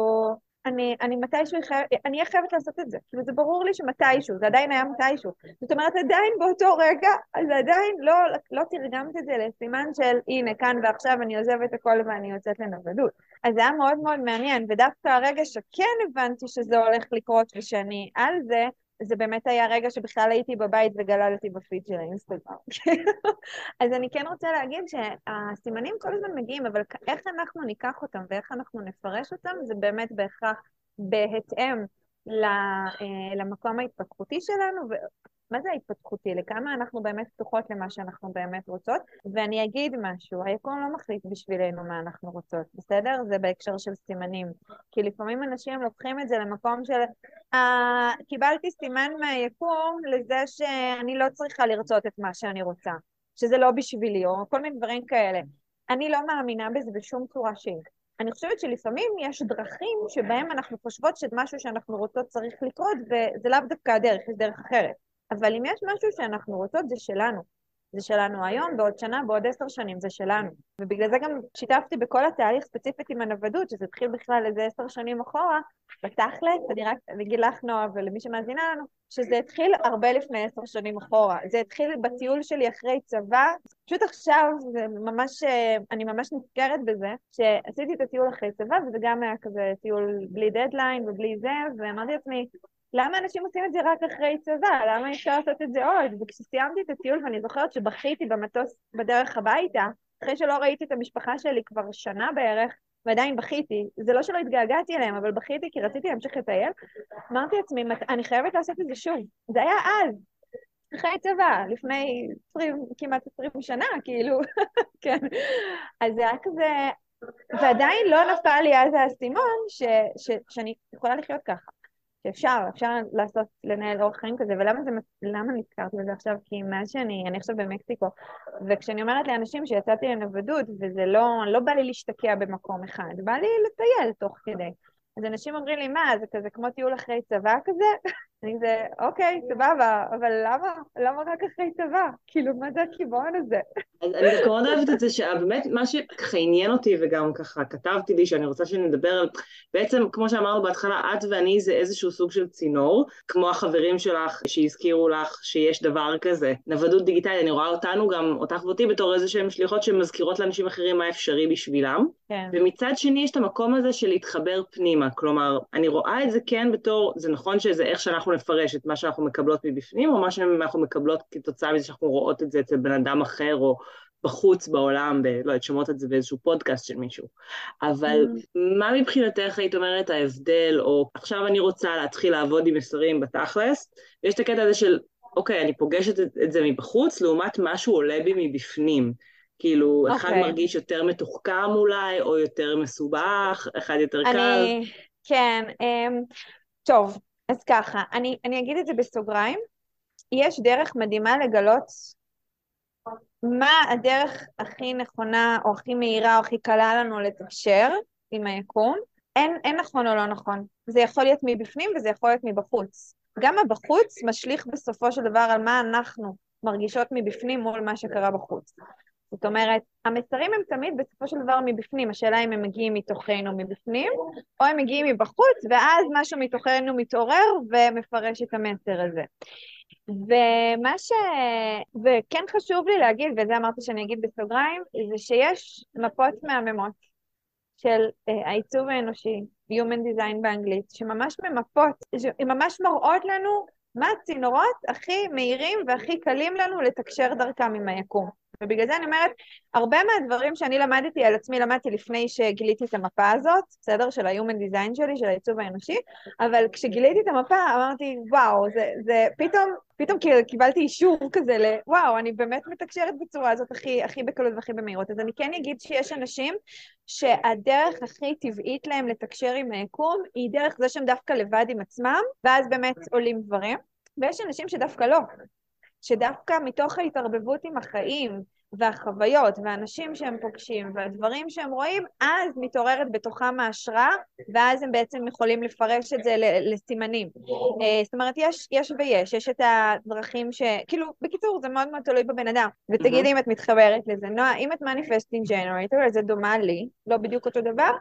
אני, אני מתישהו אני אהיה חייבת לעשות את זה. כאילו זה ברור לי שמתישהו, זה עדיין היה מתישהו. זאת אומרת, עדיין באותו רגע, אז עדיין לא, לא תרגמת את זה לסימן של הנה, כאן ועכשיו אני עוזבת הכל ואני יוצאת לנוודות. אז זה היה מאוד מאוד מעניין, ודווקא הרגע שכן הבנתי שזה הולך לקרות ושאני על זה, זה באמת היה רגע שבכלל הייתי בבית וגללתי בפיד של האינסטגרם. אז אני כן רוצה להגיד שהסימנים כל הזמן מגיעים, אבל איך אנחנו ניקח אותם ואיך אנחנו נפרש אותם, זה באמת בהכרח בהתאם אה, למקום ההתפתחותי שלנו, מה זה ההתפתחותי? לכמה אנחנו באמת פתוחות למה שאנחנו באמת רוצות? ואני אגיד משהו, היקום לא מחליט בשבילנו מה אנחנו רוצות, בסדר? זה בהקשר של סימנים. כי לפעמים אנשים לוקחים את זה למקום של אה, קיבלתי סימן מהיקום לזה שאני לא צריכה לרצות את מה שאני רוצה, שזה לא בשבילי, או כל מיני דברים כאלה. אני לא מאמינה בזה בשום צורה שהיא. אני חושבת שלפעמים יש דרכים שבהם אנחנו חושבות שמשהו שאנחנו רוצות צריך לקרות, וזה לאו דווקא הדרך, יש דרך אחרת. אבל אם יש משהו שאנחנו רוצות, זה שלנו. זה שלנו היום, בעוד שנה, בעוד עשר שנים, זה שלנו. ובגלל זה גם שיתפתי בכל התהליך ספציפית עם הנוודות, שזה התחיל בכלל איזה עשר שנים אחורה, בתכלס, אני רק אגיד לך, נועה, ולמי שמאזינה לנו, שזה התחיל הרבה לפני עשר שנים אחורה. זה התחיל בטיול שלי אחרי צבא, פשוט עכשיו, זה ממש, אני ממש נזכרת בזה, שעשיתי את הטיול אחרי צבא, וזה גם היה כזה טיול בלי דדליין ובלי זה, ואמרתי לעצמי, למה אנשים עושים את זה רק אחרי צבא? למה אי אפשר לעשות את זה עוד? וכשסיימתי את הטיול, ואני זוכרת שבכיתי במטוס בדרך הביתה, אחרי שלא ראיתי את המשפחה שלי כבר שנה בערך, ועדיין בכיתי, זה לא שלא התגעגעתי אליהם, אבל בכיתי כי רציתי להמשיך לטייל, אמרתי לעצמי, אני חייבת לעשות את זה שוב. זה היה אז, אחרי צבא, לפני 20, כמעט 20 שנה, כאילו, כן. אז זה היה כזה, ועדיין לא נפל לי אז האסימון ש, ש, שאני יכולה לחיות ככה. שאפשר, אפשר לעשות, לנהל אורח חיים כזה, ולמה זה, למה נזכרתי בזה עכשיו? כי מאז שאני, אני עכשיו במקסיקו, וכשאני אומרת לאנשים שיצאתי לנוודות, וזה לא, לא בא לי להשתקע במקום אחד, בא לי לטייל תוך כדי. אז אנשים אומרים לי, מה, זה כזה כמו טיול אחרי צבא כזה? אני כזה, אוקיי, סבבה, אבל למה? למה רק אחרי צבא? כאילו, מה זה הכיוון הזה? אני דווקא מאוד אוהבת את זה, שבאמת מה שככה עניין אותי, וגם ככה כתבתי לי שאני רוצה שנדבר על, בעצם, כמו שאמרנו בהתחלה, את ואני זה איזשהו סוג של צינור, כמו החברים שלך שהזכירו לך שיש דבר כזה. נוודות דיגיטלית, אני רואה אותנו גם, אותך ואותי, בתור איזה שהן שליחות שמזכירות לאנשים אחרים מה אפשרי בשבילם. כן. ומצד שני יש את המקום הזה של להתחבר פנימה, כלומר, אני רואה את זה כן בתור, זה נכון שזה איך שאנחנו נפרש את מה שאנחנו מקבלות מבפנים, או מה שאנחנו מקבלות כתוצאה מזה שאנחנו רואות את זה אצל בן אדם אחר, או בחוץ בעולם, ב, לא יודעת, שומעות את זה באיזשהו פודקאסט של מישהו. אבל mm. מה מבחינתך היית אומרת ההבדל, או עכשיו אני רוצה להתחיל לעבוד עם מסרים בתכלס, ויש את הקטע הזה של, אוקיי, אני פוגשת את, את זה מבחוץ, לעומת משהו עולה בי מבפנים. כאילו, okay. אחד אוקיי. מרגיש יותר מתוחכם אולי, או יותר מסובך, אחד יותר אני, קל. כן, um, טוב, אז ככה, אני, אני אגיד את זה בסוגריים, יש דרך מדהימה לגלות מה הדרך הכי נכונה או הכי מהירה או הכי קלה לנו לתקשר עם היקום. אין, אין נכון או לא נכון. זה יכול להיות מבפנים וזה יכול להיות מבחוץ. גם הבחוץ משליך בסופו של דבר על מה אנחנו מרגישות מבפנים מול מה שקרה בחוץ. זאת אומרת, המסרים הם תמיד בסופו של דבר מבפנים, השאלה אם הם מגיעים מתוכנו מבפנים, או הם מגיעים מבחוץ, ואז משהו מתוכנו מתעורר ומפרש את המסר הזה. ומה ש... וכן חשוב לי להגיד, וזה אמרתי שאני אגיד בסוגריים, זה שיש מפות מהממות של uh, העיצוב האנושי, Human Design באנגלית, שממש ממפות, הן ממש מראות לנו מה הצינורות הכי מהירים והכי קלים לנו לתקשר דרכם עם היקום. ובגלל זה אני אומרת, הרבה מהדברים שאני למדתי על עצמי, למדתי לפני שגיליתי את המפה הזאת, בסדר? של ה-Human Design שלי, של העיצוב האנושי, אבל כשגיליתי את המפה אמרתי, וואו, זה, זה פתאום, פתאום קיבלתי אישור כזה ל... וואו, אני באמת מתקשרת בצורה הזאת הכי, הכי בקלות והכי במהירות. אז אני כן אגיד שיש אנשים שהדרך הכי טבעית להם לתקשר עם היקום היא דרך זה שהם דווקא לבד עם עצמם, ואז באמת עולים דברים. ויש אנשים שדווקא לא, שדווקא מתוך ההתערבבות עם החיים והחוויות והאנשים שהם פוגשים והדברים שהם רואים, אז מתעוררת בתוכם ההשראה, ואז הם בעצם יכולים לפרש את זה לסימנים. אה, זאת אומרת, יש, יש ויש, יש את הדרכים ש... כאילו, בקיצור, זה מאוד מאוד תלוי בבן אדם. ותגידי אם את מתחברת לזה. נועה, אם את מניפסטינג ג'נרטור, זה דומה לי, לא בדיוק אותו דבר,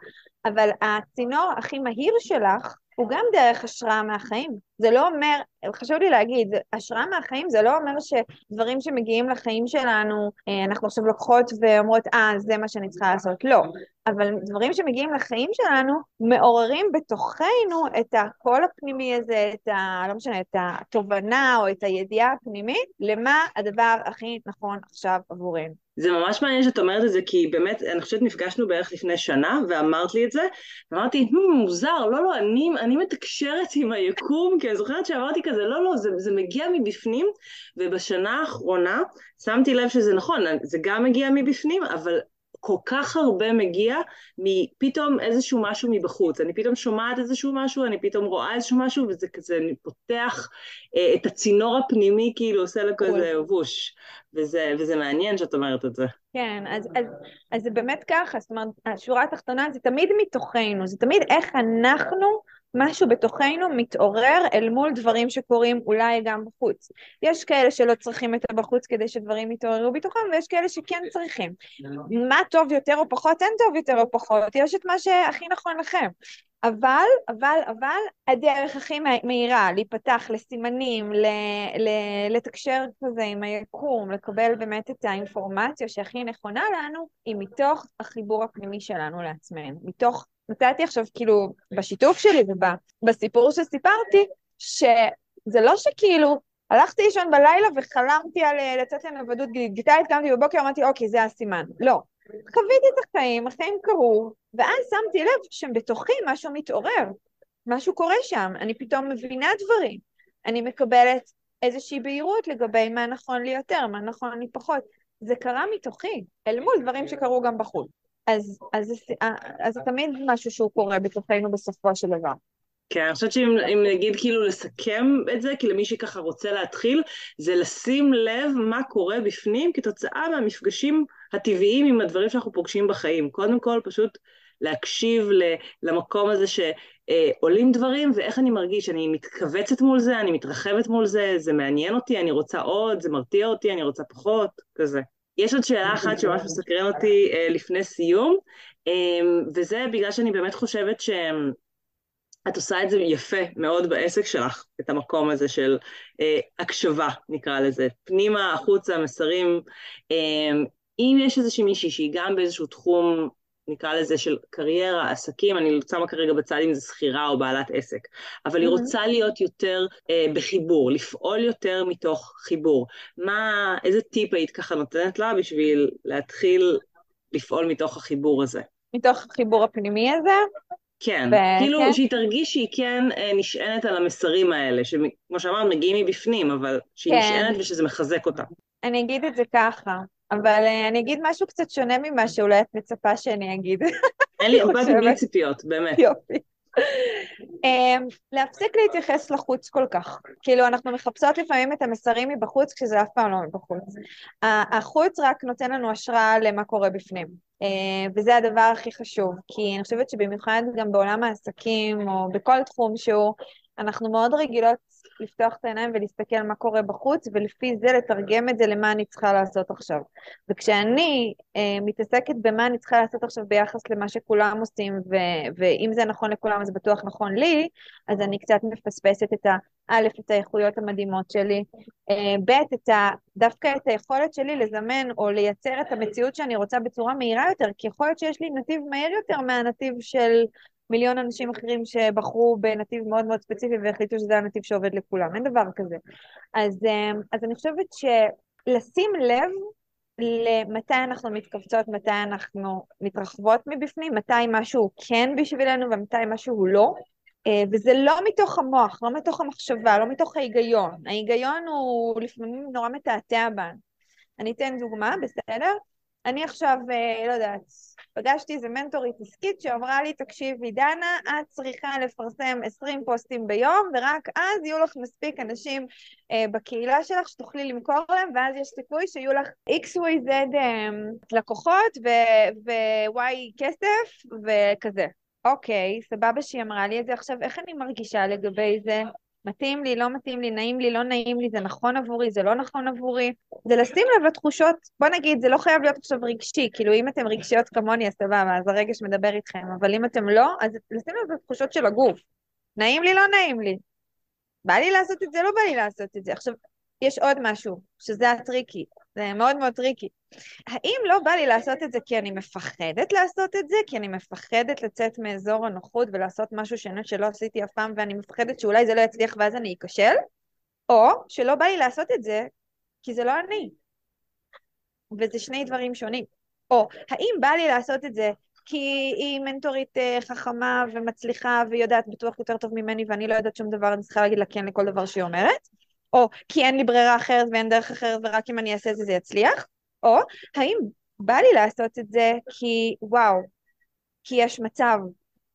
אבל הצינור הכי מהיר שלך, הוא גם דרך השראה מהחיים. זה לא אומר, חשוב לי להגיד, השראה מהחיים זה לא אומר שדברים שמגיעים לחיים שלנו, אה, אנחנו עכשיו לוקחות ואומרות, אה, זה מה שאני צריכה לעשות. לא. אבל דברים שמגיעים לחיים שלנו, מעוררים בתוכנו את הקול הפנימי הזה, את ה... לא משנה, את התובנה או את הידיעה הפנימית, למה הדבר הכי נכון עכשיו עבורנו. זה ממש מעניין שאת אומרת את זה, כי באמת, אני חושבת נפגשנו בערך לפני שנה, ואמרת לי את זה, ואמרתי, hmm, מוזר, לא, לא, אני, אני מתקשרת עם היקום, כי אני זוכרת שאמרתי כזה, לא, לא, זה, זה מגיע מבפנים, ובשנה האחרונה שמתי לב שזה נכון, זה גם מגיע מבפנים, אבל כל כך הרבה מגיע מפתאום איזשהו משהו מבחוץ. אני פתאום שומעת איזשהו משהו, אני פתאום רואה איזשהו משהו, וזה כזה, אני פותח אה, את הצינור הפנימי, כאילו עושה לו כזה ווש. וזה, וזה מעניין שאת אומרת את זה. כן, אז, אז, אז זה באמת ככה, זאת אומרת, השורה התחתונה זה תמיד מתוכנו, זה תמיד איך אנחנו משהו בתוכנו מתעורר אל מול דברים שקורים אולי גם בחוץ. יש כאלה שלא צריכים את הבחוץ כדי שדברים יתעוררו בתוכם, ויש כאלה שכן צריכים. מה טוב יותר או פחות, אין טוב יותר או פחות, יש את מה שהכי נכון לכם. אבל, אבל, אבל, הדרך הכי מהירה להיפתח לסימנים, ל, ל, לתקשר כזה עם היקום, לקבל באמת את האינפורמציה שהכי נכונה לנו, היא מתוך החיבור הפנימי שלנו לעצמנו, מתוך נתתי עכשיו כאילו בשיתוף שלי ובסיפור שסיפרתי, שזה לא שכאילו הלכתי לישון בלילה וחלמתי על אה, לצאת לנוודות דיגיטלית, קמתי בבוקר, אמרתי אוקיי זה הסימן. לא. חוויתי את החיים, החיים קרו, ואז שמתי לב שבתוכי משהו מתעורר, משהו קורה שם, אני פתאום מבינה דברים, אני מקבלת איזושהי בהירות לגבי מה נכון לי יותר, מה נכון לי פחות. זה קרה מתוכי, אל מול דברים שקרו גם בחוץ. אז, אז, אז, אז זה תמיד משהו שהוא קורה בתוכנו בסופו של דבר. כן, אני חושבת שאם נגיד כאילו לסכם את זה, כי למי שככה רוצה להתחיל, זה לשים לב מה קורה בפנים כתוצאה מהמפגשים הטבעיים עם הדברים שאנחנו פוגשים בחיים. קודם כל, פשוט להקשיב למקום הזה שעולים דברים, ואיך אני מרגיש, אני מתכווצת מול זה, אני מתרחבת מול זה, זה מעניין אותי, אני רוצה עוד, זה מרתיע אותי, אני רוצה פחות, כזה. יש עוד שאלה אחת שממש מסקרן אותי אה, לפני סיום, אה, וזה בגלל שאני באמת חושבת שאת עושה את זה יפה מאוד בעסק שלך, את המקום הזה של אה, הקשבה, נקרא לזה. פנימה, החוצה, מסרים. אה, אם יש איזושהי מישהי שהיא גם באיזשהו תחום נקרא לזה של קריירה, עסקים, אני שמה כרגע בצד אם זה שכירה או בעלת עסק, אבל היא רוצה להיות יותר אה, בחיבור, לפעול יותר מתוך חיבור. מה, איזה טיפ היית ככה נותנת לה בשביל להתחיל לפעול מתוך החיבור הזה? מתוך החיבור הפנימי הזה? כן, ו- כאילו כן. שהיא תרגיש שהיא כן אה, נשענת על המסרים האלה, שכמו שאמרת, מגיעים מבפנים, אבל שהיא כן. נשענת ושזה מחזק אותה. אני אגיד את זה ככה, אבל uh, אני אגיד משהו קצת שונה ממה שאולי את מצפה שאני אגיד. אין לי, באתי בלי ציפיות, באמת. יופי. Um, להפסיק להתייחס לחוץ כל כך. כאילו, אנחנו מחפשות לפעמים את המסרים מבחוץ, כשזה אף פעם לא מבחוץ. החוץ רק נותן לנו השראה למה קורה בפנים. Uh, וזה הדבר הכי חשוב, כי אני חושבת שבמיוחד גם בעולם העסקים, או בכל תחום שהוא, אנחנו מאוד רגילות לפתוח את העיניים ולהסתכל מה קורה בחוץ, ולפי זה לתרגם את זה למה אני צריכה לעשות עכשיו. וכשאני אה, מתעסקת במה אני צריכה לעשות עכשיו ביחס למה שכולם עושים, ו- ואם זה נכון לכולם אז בטוח נכון לי, אז אני קצת מפספסת את ה... א', את האיכויות המדהימות שלי, אה, ב', את ה, דווקא את היכולת שלי לזמן או לייצר את המציאות שאני רוצה בצורה מהירה יותר, כי יכול להיות שיש לי נתיב מהיר יותר מהנתיב של מיליון אנשים אחרים שבחרו בנתיב מאוד מאוד ספציפי והחליטו שזה הנתיב שעובד לכולם, אין דבר כזה. אז, אמ, אז אני חושבת שלשים לב למתי אנחנו מתכווצות, מתי אנחנו מתרחבות מבפנים, מתי משהו כן בשבילנו ומתי משהו לא. אה, וזה לא מתוך המוח, לא מתוך המחשבה, לא מתוך ההיגיון. ההיגיון הוא לפעמים נורא מתעתע בנו. אני אתן דוגמה, בסדר? אני עכשיו, אה, לא יודעת, פגשתי איזה מנטורית עסקית שאמרה לי, תקשיבי, דנה, את צריכה לפרסם 20 פוסטים ביום, ורק אז יהיו לך מספיק אנשים אה, בקהילה שלך שתוכלי למכור להם, ואז יש סיכוי שיהיו לך XYZ אה, לקוחות ו-Y כסף וכזה. אוקיי, סבבה שהיא אמרה לי את זה, עכשיו איך אני מרגישה לגבי זה? מתאים לי, לא מתאים לי, נעים לי, לא נעים לי, זה נכון עבורי, זה לא נכון עבורי. זה לשים לב לתחושות, בוא נגיד, זה לא חייב להיות עכשיו רגשי, כאילו אם אתם רגשיות כמוני אז סבבה, אז הרגש מדבר איתכם, אבל אם אתם לא, אז לשים לב לתחושות של הגוף. נעים לי, לא נעים לי. בא לי לעשות את זה, לא בא לי לעשות את זה. עכשיו, יש עוד משהו, שזה ה tricky, זה מאוד מאוד tricky. האם לא בא לי לעשות את זה כי אני מפחדת לעשות את זה? כי אני מפחדת לצאת מאזור הנוחות ולעשות משהו שאני שלא עשיתי אף פעם ואני מפחדת שאולי זה לא יצליח ואז אני אכשל? או שלא בא לי לעשות את זה כי זה לא אני. וזה שני דברים שונים. או האם בא לי לעשות את זה כי היא מנטורית אה, חכמה ומצליחה ויודעת בטוח יותר טוב ממני ואני לא יודעת שום דבר, אני צריכה להגיד לה כן לכל דבר שהיא אומרת, או כי אין לי ברירה אחרת ואין דרך אחרת ורק אם אני אעשה את זה זה יצליח, או האם בא לי לעשות את זה כי וואו, כי יש מצב,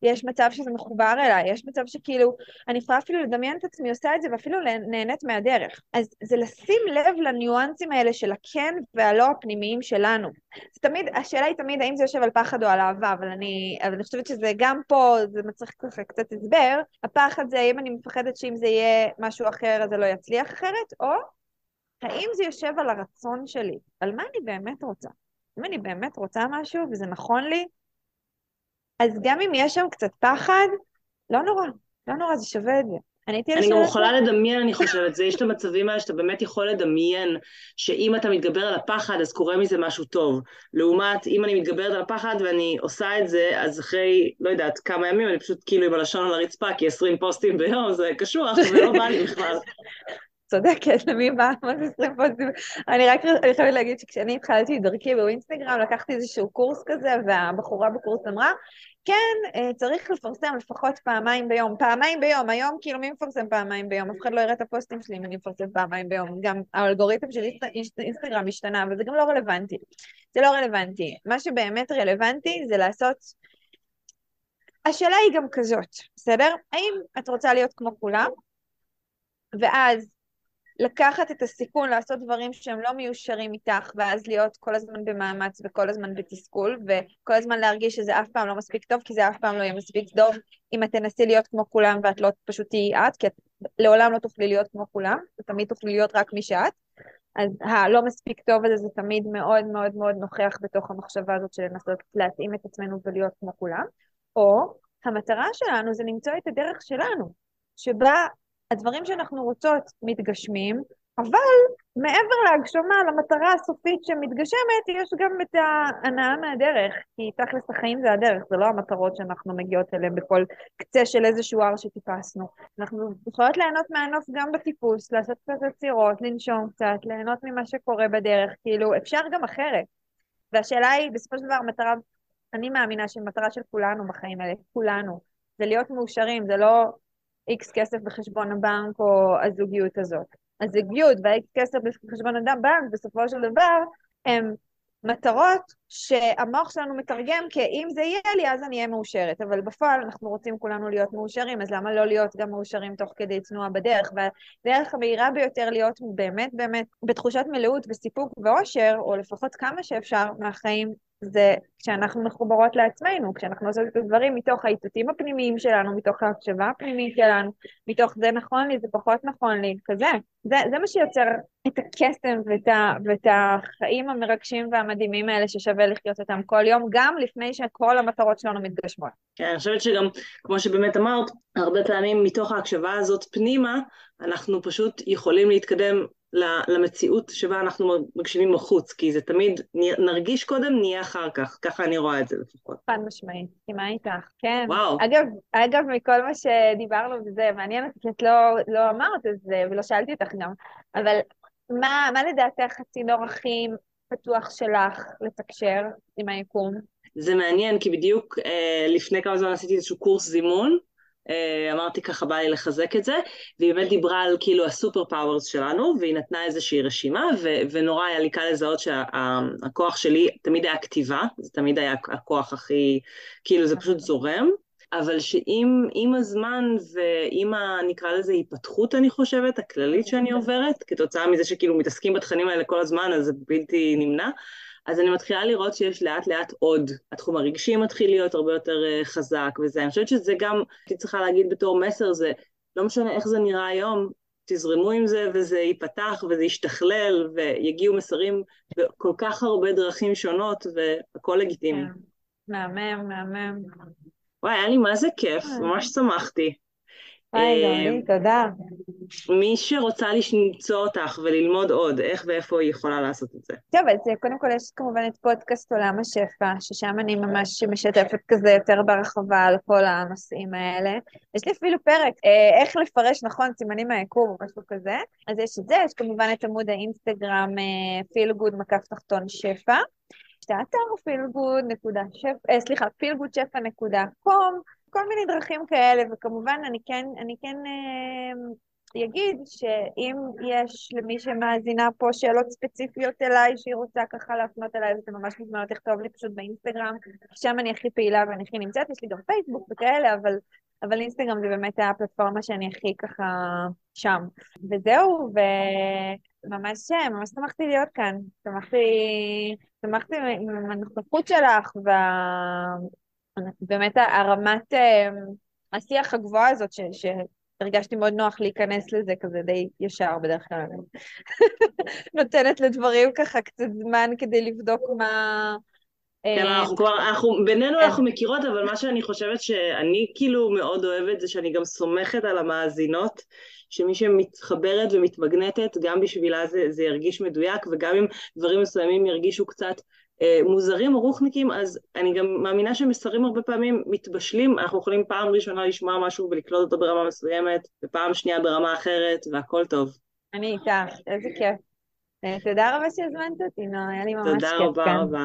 יש מצב שזה מחובר אליי, יש מצב שכאילו, אני יכולה אפילו לדמיין את עצמי עושה את זה ואפילו נהנית מהדרך. אז זה לשים לב לניואנסים האלה של הכן והלא הפנימיים שלנו. זה תמיד, השאלה היא תמיד האם זה יושב על פחד או על אהבה, אבל אני, אבל אני חושבת שזה גם פה, זה מצריך ככה קצת הסבר. הפחד זה האם אני מפחדת שאם זה יהיה משהו אחר אז זה לא יצליח אחרת, או האם זה יושב על הרצון שלי, על מה אני באמת רוצה. אם אני באמת רוצה משהו וזה נכון לי, אז גם אם יש שם קצת פחד, לא נורא, לא נורא, זה שווה את זה. אני אני גם יכולה לדמיין, אני חושבת, זה, יש את המצבים האלה שאתה באמת יכול לדמיין שאם אתה מתגבר על הפחד, אז קורה מזה משהו טוב. לעומת, אם אני מתגברת על הפחד ואני עושה את זה, אז אחרי, לא יודעת, כמה ימים, אני פשוט כאילו עם הלשון על הרצפה, כי 20 פוסטים ביום זה קשוח, ולא בא לי בכלל. צודקת, למי בא? מה זה 20 פוסטים? אני רק אני חייבת להגיד שכשאני התחלתי את דרכי באינסטגרם, לקחתי איזשהו קורס כזה, והבחורה בקורס אמרה, כן, אה, צריך לפרסם לפחות פעמיים ביום. פעמיים ביום, היום כאילו מי מפרסם פעמיים ביום? אף אחד לא יראה את הפוסטים שלי אם אני מפרסם פעמיים ביום. גם האלגוריתם של אינסטגרם השתנה, אבל זה גם לא רלוונטי. זה לא רלוונטי. מה שבאמת רלוונטי זה לעשות... השאלה היא גם כזאת, בסדר? האם את רוצה להיות כמו כולם, ואז לקחת את הסיכון לעשות דברים שהם לא מיושרים איתך, ואז להיות כל הזמן במאמץ וכל הזמן בתסכול, וכל הזמן להרגיש שזה אף פעם לא מספיק טוב, כי זה אף פעם לא יהיה מספיק טוב אם את תנסי להיות כמו כולם ואת לא פשוט תהיי את, כי את לעולם לא תוכלי להיות כמו כולם, ותמיד תוכלי להיות רק מי שאת. אז הלא מספיק טוב הזה זה תמיד מאוד מאוד מאוד נוכח בתוך המחשבה הזאת של לנסות להתאים את עצמנו ולהיות כמו כולם, או המטרה שלנו זה למצוא את הדרך שלנו, שבה הדברים שאנחנו רוצות מתגשמים, אבל מעבר להגשמה, למטרה הסופית שמתגשמת, יש גם את ההנאה מהדרך, כי תכלס החיים זה הדרך, זה לא המטרות שאנחנו מגיעות אליהן בכל קצה של איזשהו הר שטיפסנו. אנחנו יכולות ליהנות מהנוף גם בטיפוס, לעשות קצת עצירות, לנשום קצת, ליהנות ממה שקורה בדרך, כאילו אפשר גם אחרת. והשאלה היא, בסופו של דבר, מטרה, אני מאמינה שמטרה של כולנו בחיים האלה, כולנו, זה להיות מאושרים, זה לא איקס כסף בחשבון הבנק או הזוגיות הזאת. הזוגיות והאיקס כסף בחשבון הבנק בסופו של דבר הם מטרות שהמוח שלנו מתרגם כאם זה יהיה לי אז אני אהיה מאושרת, אבל בפועל אנחנו רוצים כולנו להיות מאושרים, אז למה לא להיות גם מאושרים תוך כדי תנועה בדרך? והדרך המהירה ביותר להיות באמת באמת בתחושת מלאות וסיפוק ואושר, או לפחות כמה שאפשר מהחיים, זה כשאנחנו מחוברות לעצמנו, כשאנחנו עושות את הדברים מתוך האיתותים הפנימיים שלנו, מתוך ההקשבה הפנימית שלנו, מתוך זה נכון לי, זה פחות נכון לי, כזה. זה, זה מה שיוצר את הקסם ואת, ה, ואת החיים המרגשים והמדהימים האלה ששווה לחיות אותם כל יום, גם לפני שכל המטרות שלנו מתגשמות. כן, אני חושבת שגם, כמו שבאמת אמרת, הרבה פעמים מתוך ההקשבה הזאת פנימה, אנחנו פשוט יכולים להתקדם למציאות שבה אנחנו מגשימים בחוץ, כי זה תמיד, נרגיש קודם, נהיה אחר כך, ככה אני רואה את זה לפחות. חד משמעית, מסכימה איתך, כן. וואו. אגב, אגב, מכל מה שדיברנו וזה, מעניין אותי, כי את לא, לא אמרת את זה, ולא שאלתי אותך גם, אבל מה, מה לדעתך הצינור הכי פתוח שלך לתקשר עם היקום? זה מעניין, כי בדיוק אה, לפני כמה זמן עשיתי איזשהו קורס זימון, אמרתי ככה בא לי לחזק את זה, והיא באמת דיברה על כאילו ה super powers שלנו, והיא נתנה איזושהי רשימה, ו- ונורא היה לי קל לזהות שהכוח שה- שלי תמיד היה כתיבה, זה תמיד היה הכוח הכי, כאילו זה פשוט זורם, אבל שעם הזמן ועם ה... נקרא לזה היפתחות, אני חושבת, הכללית שאני עוברת, כתוצאה מזה שכאילו מתעסקים בתכנים האלה כל הזמן, אז זה בלתי נמנע, אז אני מתחילה לראות שיש לאט לאט עוד, התחום הרגשי מתחיל להיות הרבה יותר אה, חזק וזה, אני חושבת שזה גם, הייתי צריכה להגיד בתור מסר, זה לא משנה איך זה נראה היום, תזרמו עם זה וזה ייפתח וזה ישתכלל ויגיעו מסרים בכל כך הרבה דרכים שונות והכל לגיטימי. מהמם, מהמם. וואי, היה לי מה זה כיף, אה. ממש שמחתי. היי, גאוני, אה, תודה. מי שרוצה למצוא אותך וללמוד עוד, איך ואיפה היא יכולה לעשות את זה? טוב, אז אה, קודם כל יש כמובן את פודקאסט עולם השפע, ששם אני ממש משתפת כזה יותר ברחבה על כל הנושאים האלה. יש לי אפילו פרק, אה, איך לפרש נכון סימנים מהיקום או משהו כזה. אז יש את זה, יש כמובן את עמוד האינסטגרם פילגוד מקף תחתון שפע. את האתר פילגוד נקודה שפע, סליחה, פילגודשפע.קום. כל מיני דרכים כאלה, וכמובן אני כן, אני כן אה, אגיד שאם יש למי שמאזינה פה שאלות ספציפיות אליי, שהיא רוצה ככה להפנות אליי, אז אתם ממש מוזמנות לכתוב לי פשוט באינסטגרם, שם אני הכי פעילה ואני הכי נמצאת, יש לי גם פייסבוק וכאלה, אבל, אבל אינסטגרם זה באמת הפלטפורמה שאני הכי ככה שם. וזהו, וממש ממש שמחתי להיות כאן, שמחתי, שמחתי מהנוכחות שלך, וה... באמת הרמת אה, השיח הגבוהה הזאת, ש, שהרגשתי מאוד נוח להיכנס לזה, כזה די ישר בדרך כלל. נותנת לדברים ככה קצת זמן כדי לבדוק מה... אה, כן, אנחנו כבר, אנחנו, בינינו כן. אנחנו מכירות, אבל מה שאני חושבת שאני כאילו מאוד אוהבת זה שאני גם סומכת על המאזינות, שמי שמתחברת ומתמגנטת, גם בשבילה זה, זה ירגיש מדויק, וגם אם דברים מסוימים ירגישו קצת מוזרים או רוחניקים, אז אני גם מאמינה שמסרים הרבה פעמים מתבשלים, אנחנו יכולים פעם ראשונה לשמוע משהו ולקלוט אותו ברמה מסוימת, ופעם שנייה ברמה אחרת, והכל טוב. אני איתך, איזה כיף. אה, תודה רבה שהזמנת אותי, נועה, היה לי ממש כיף כאן. תודה רבה רבה.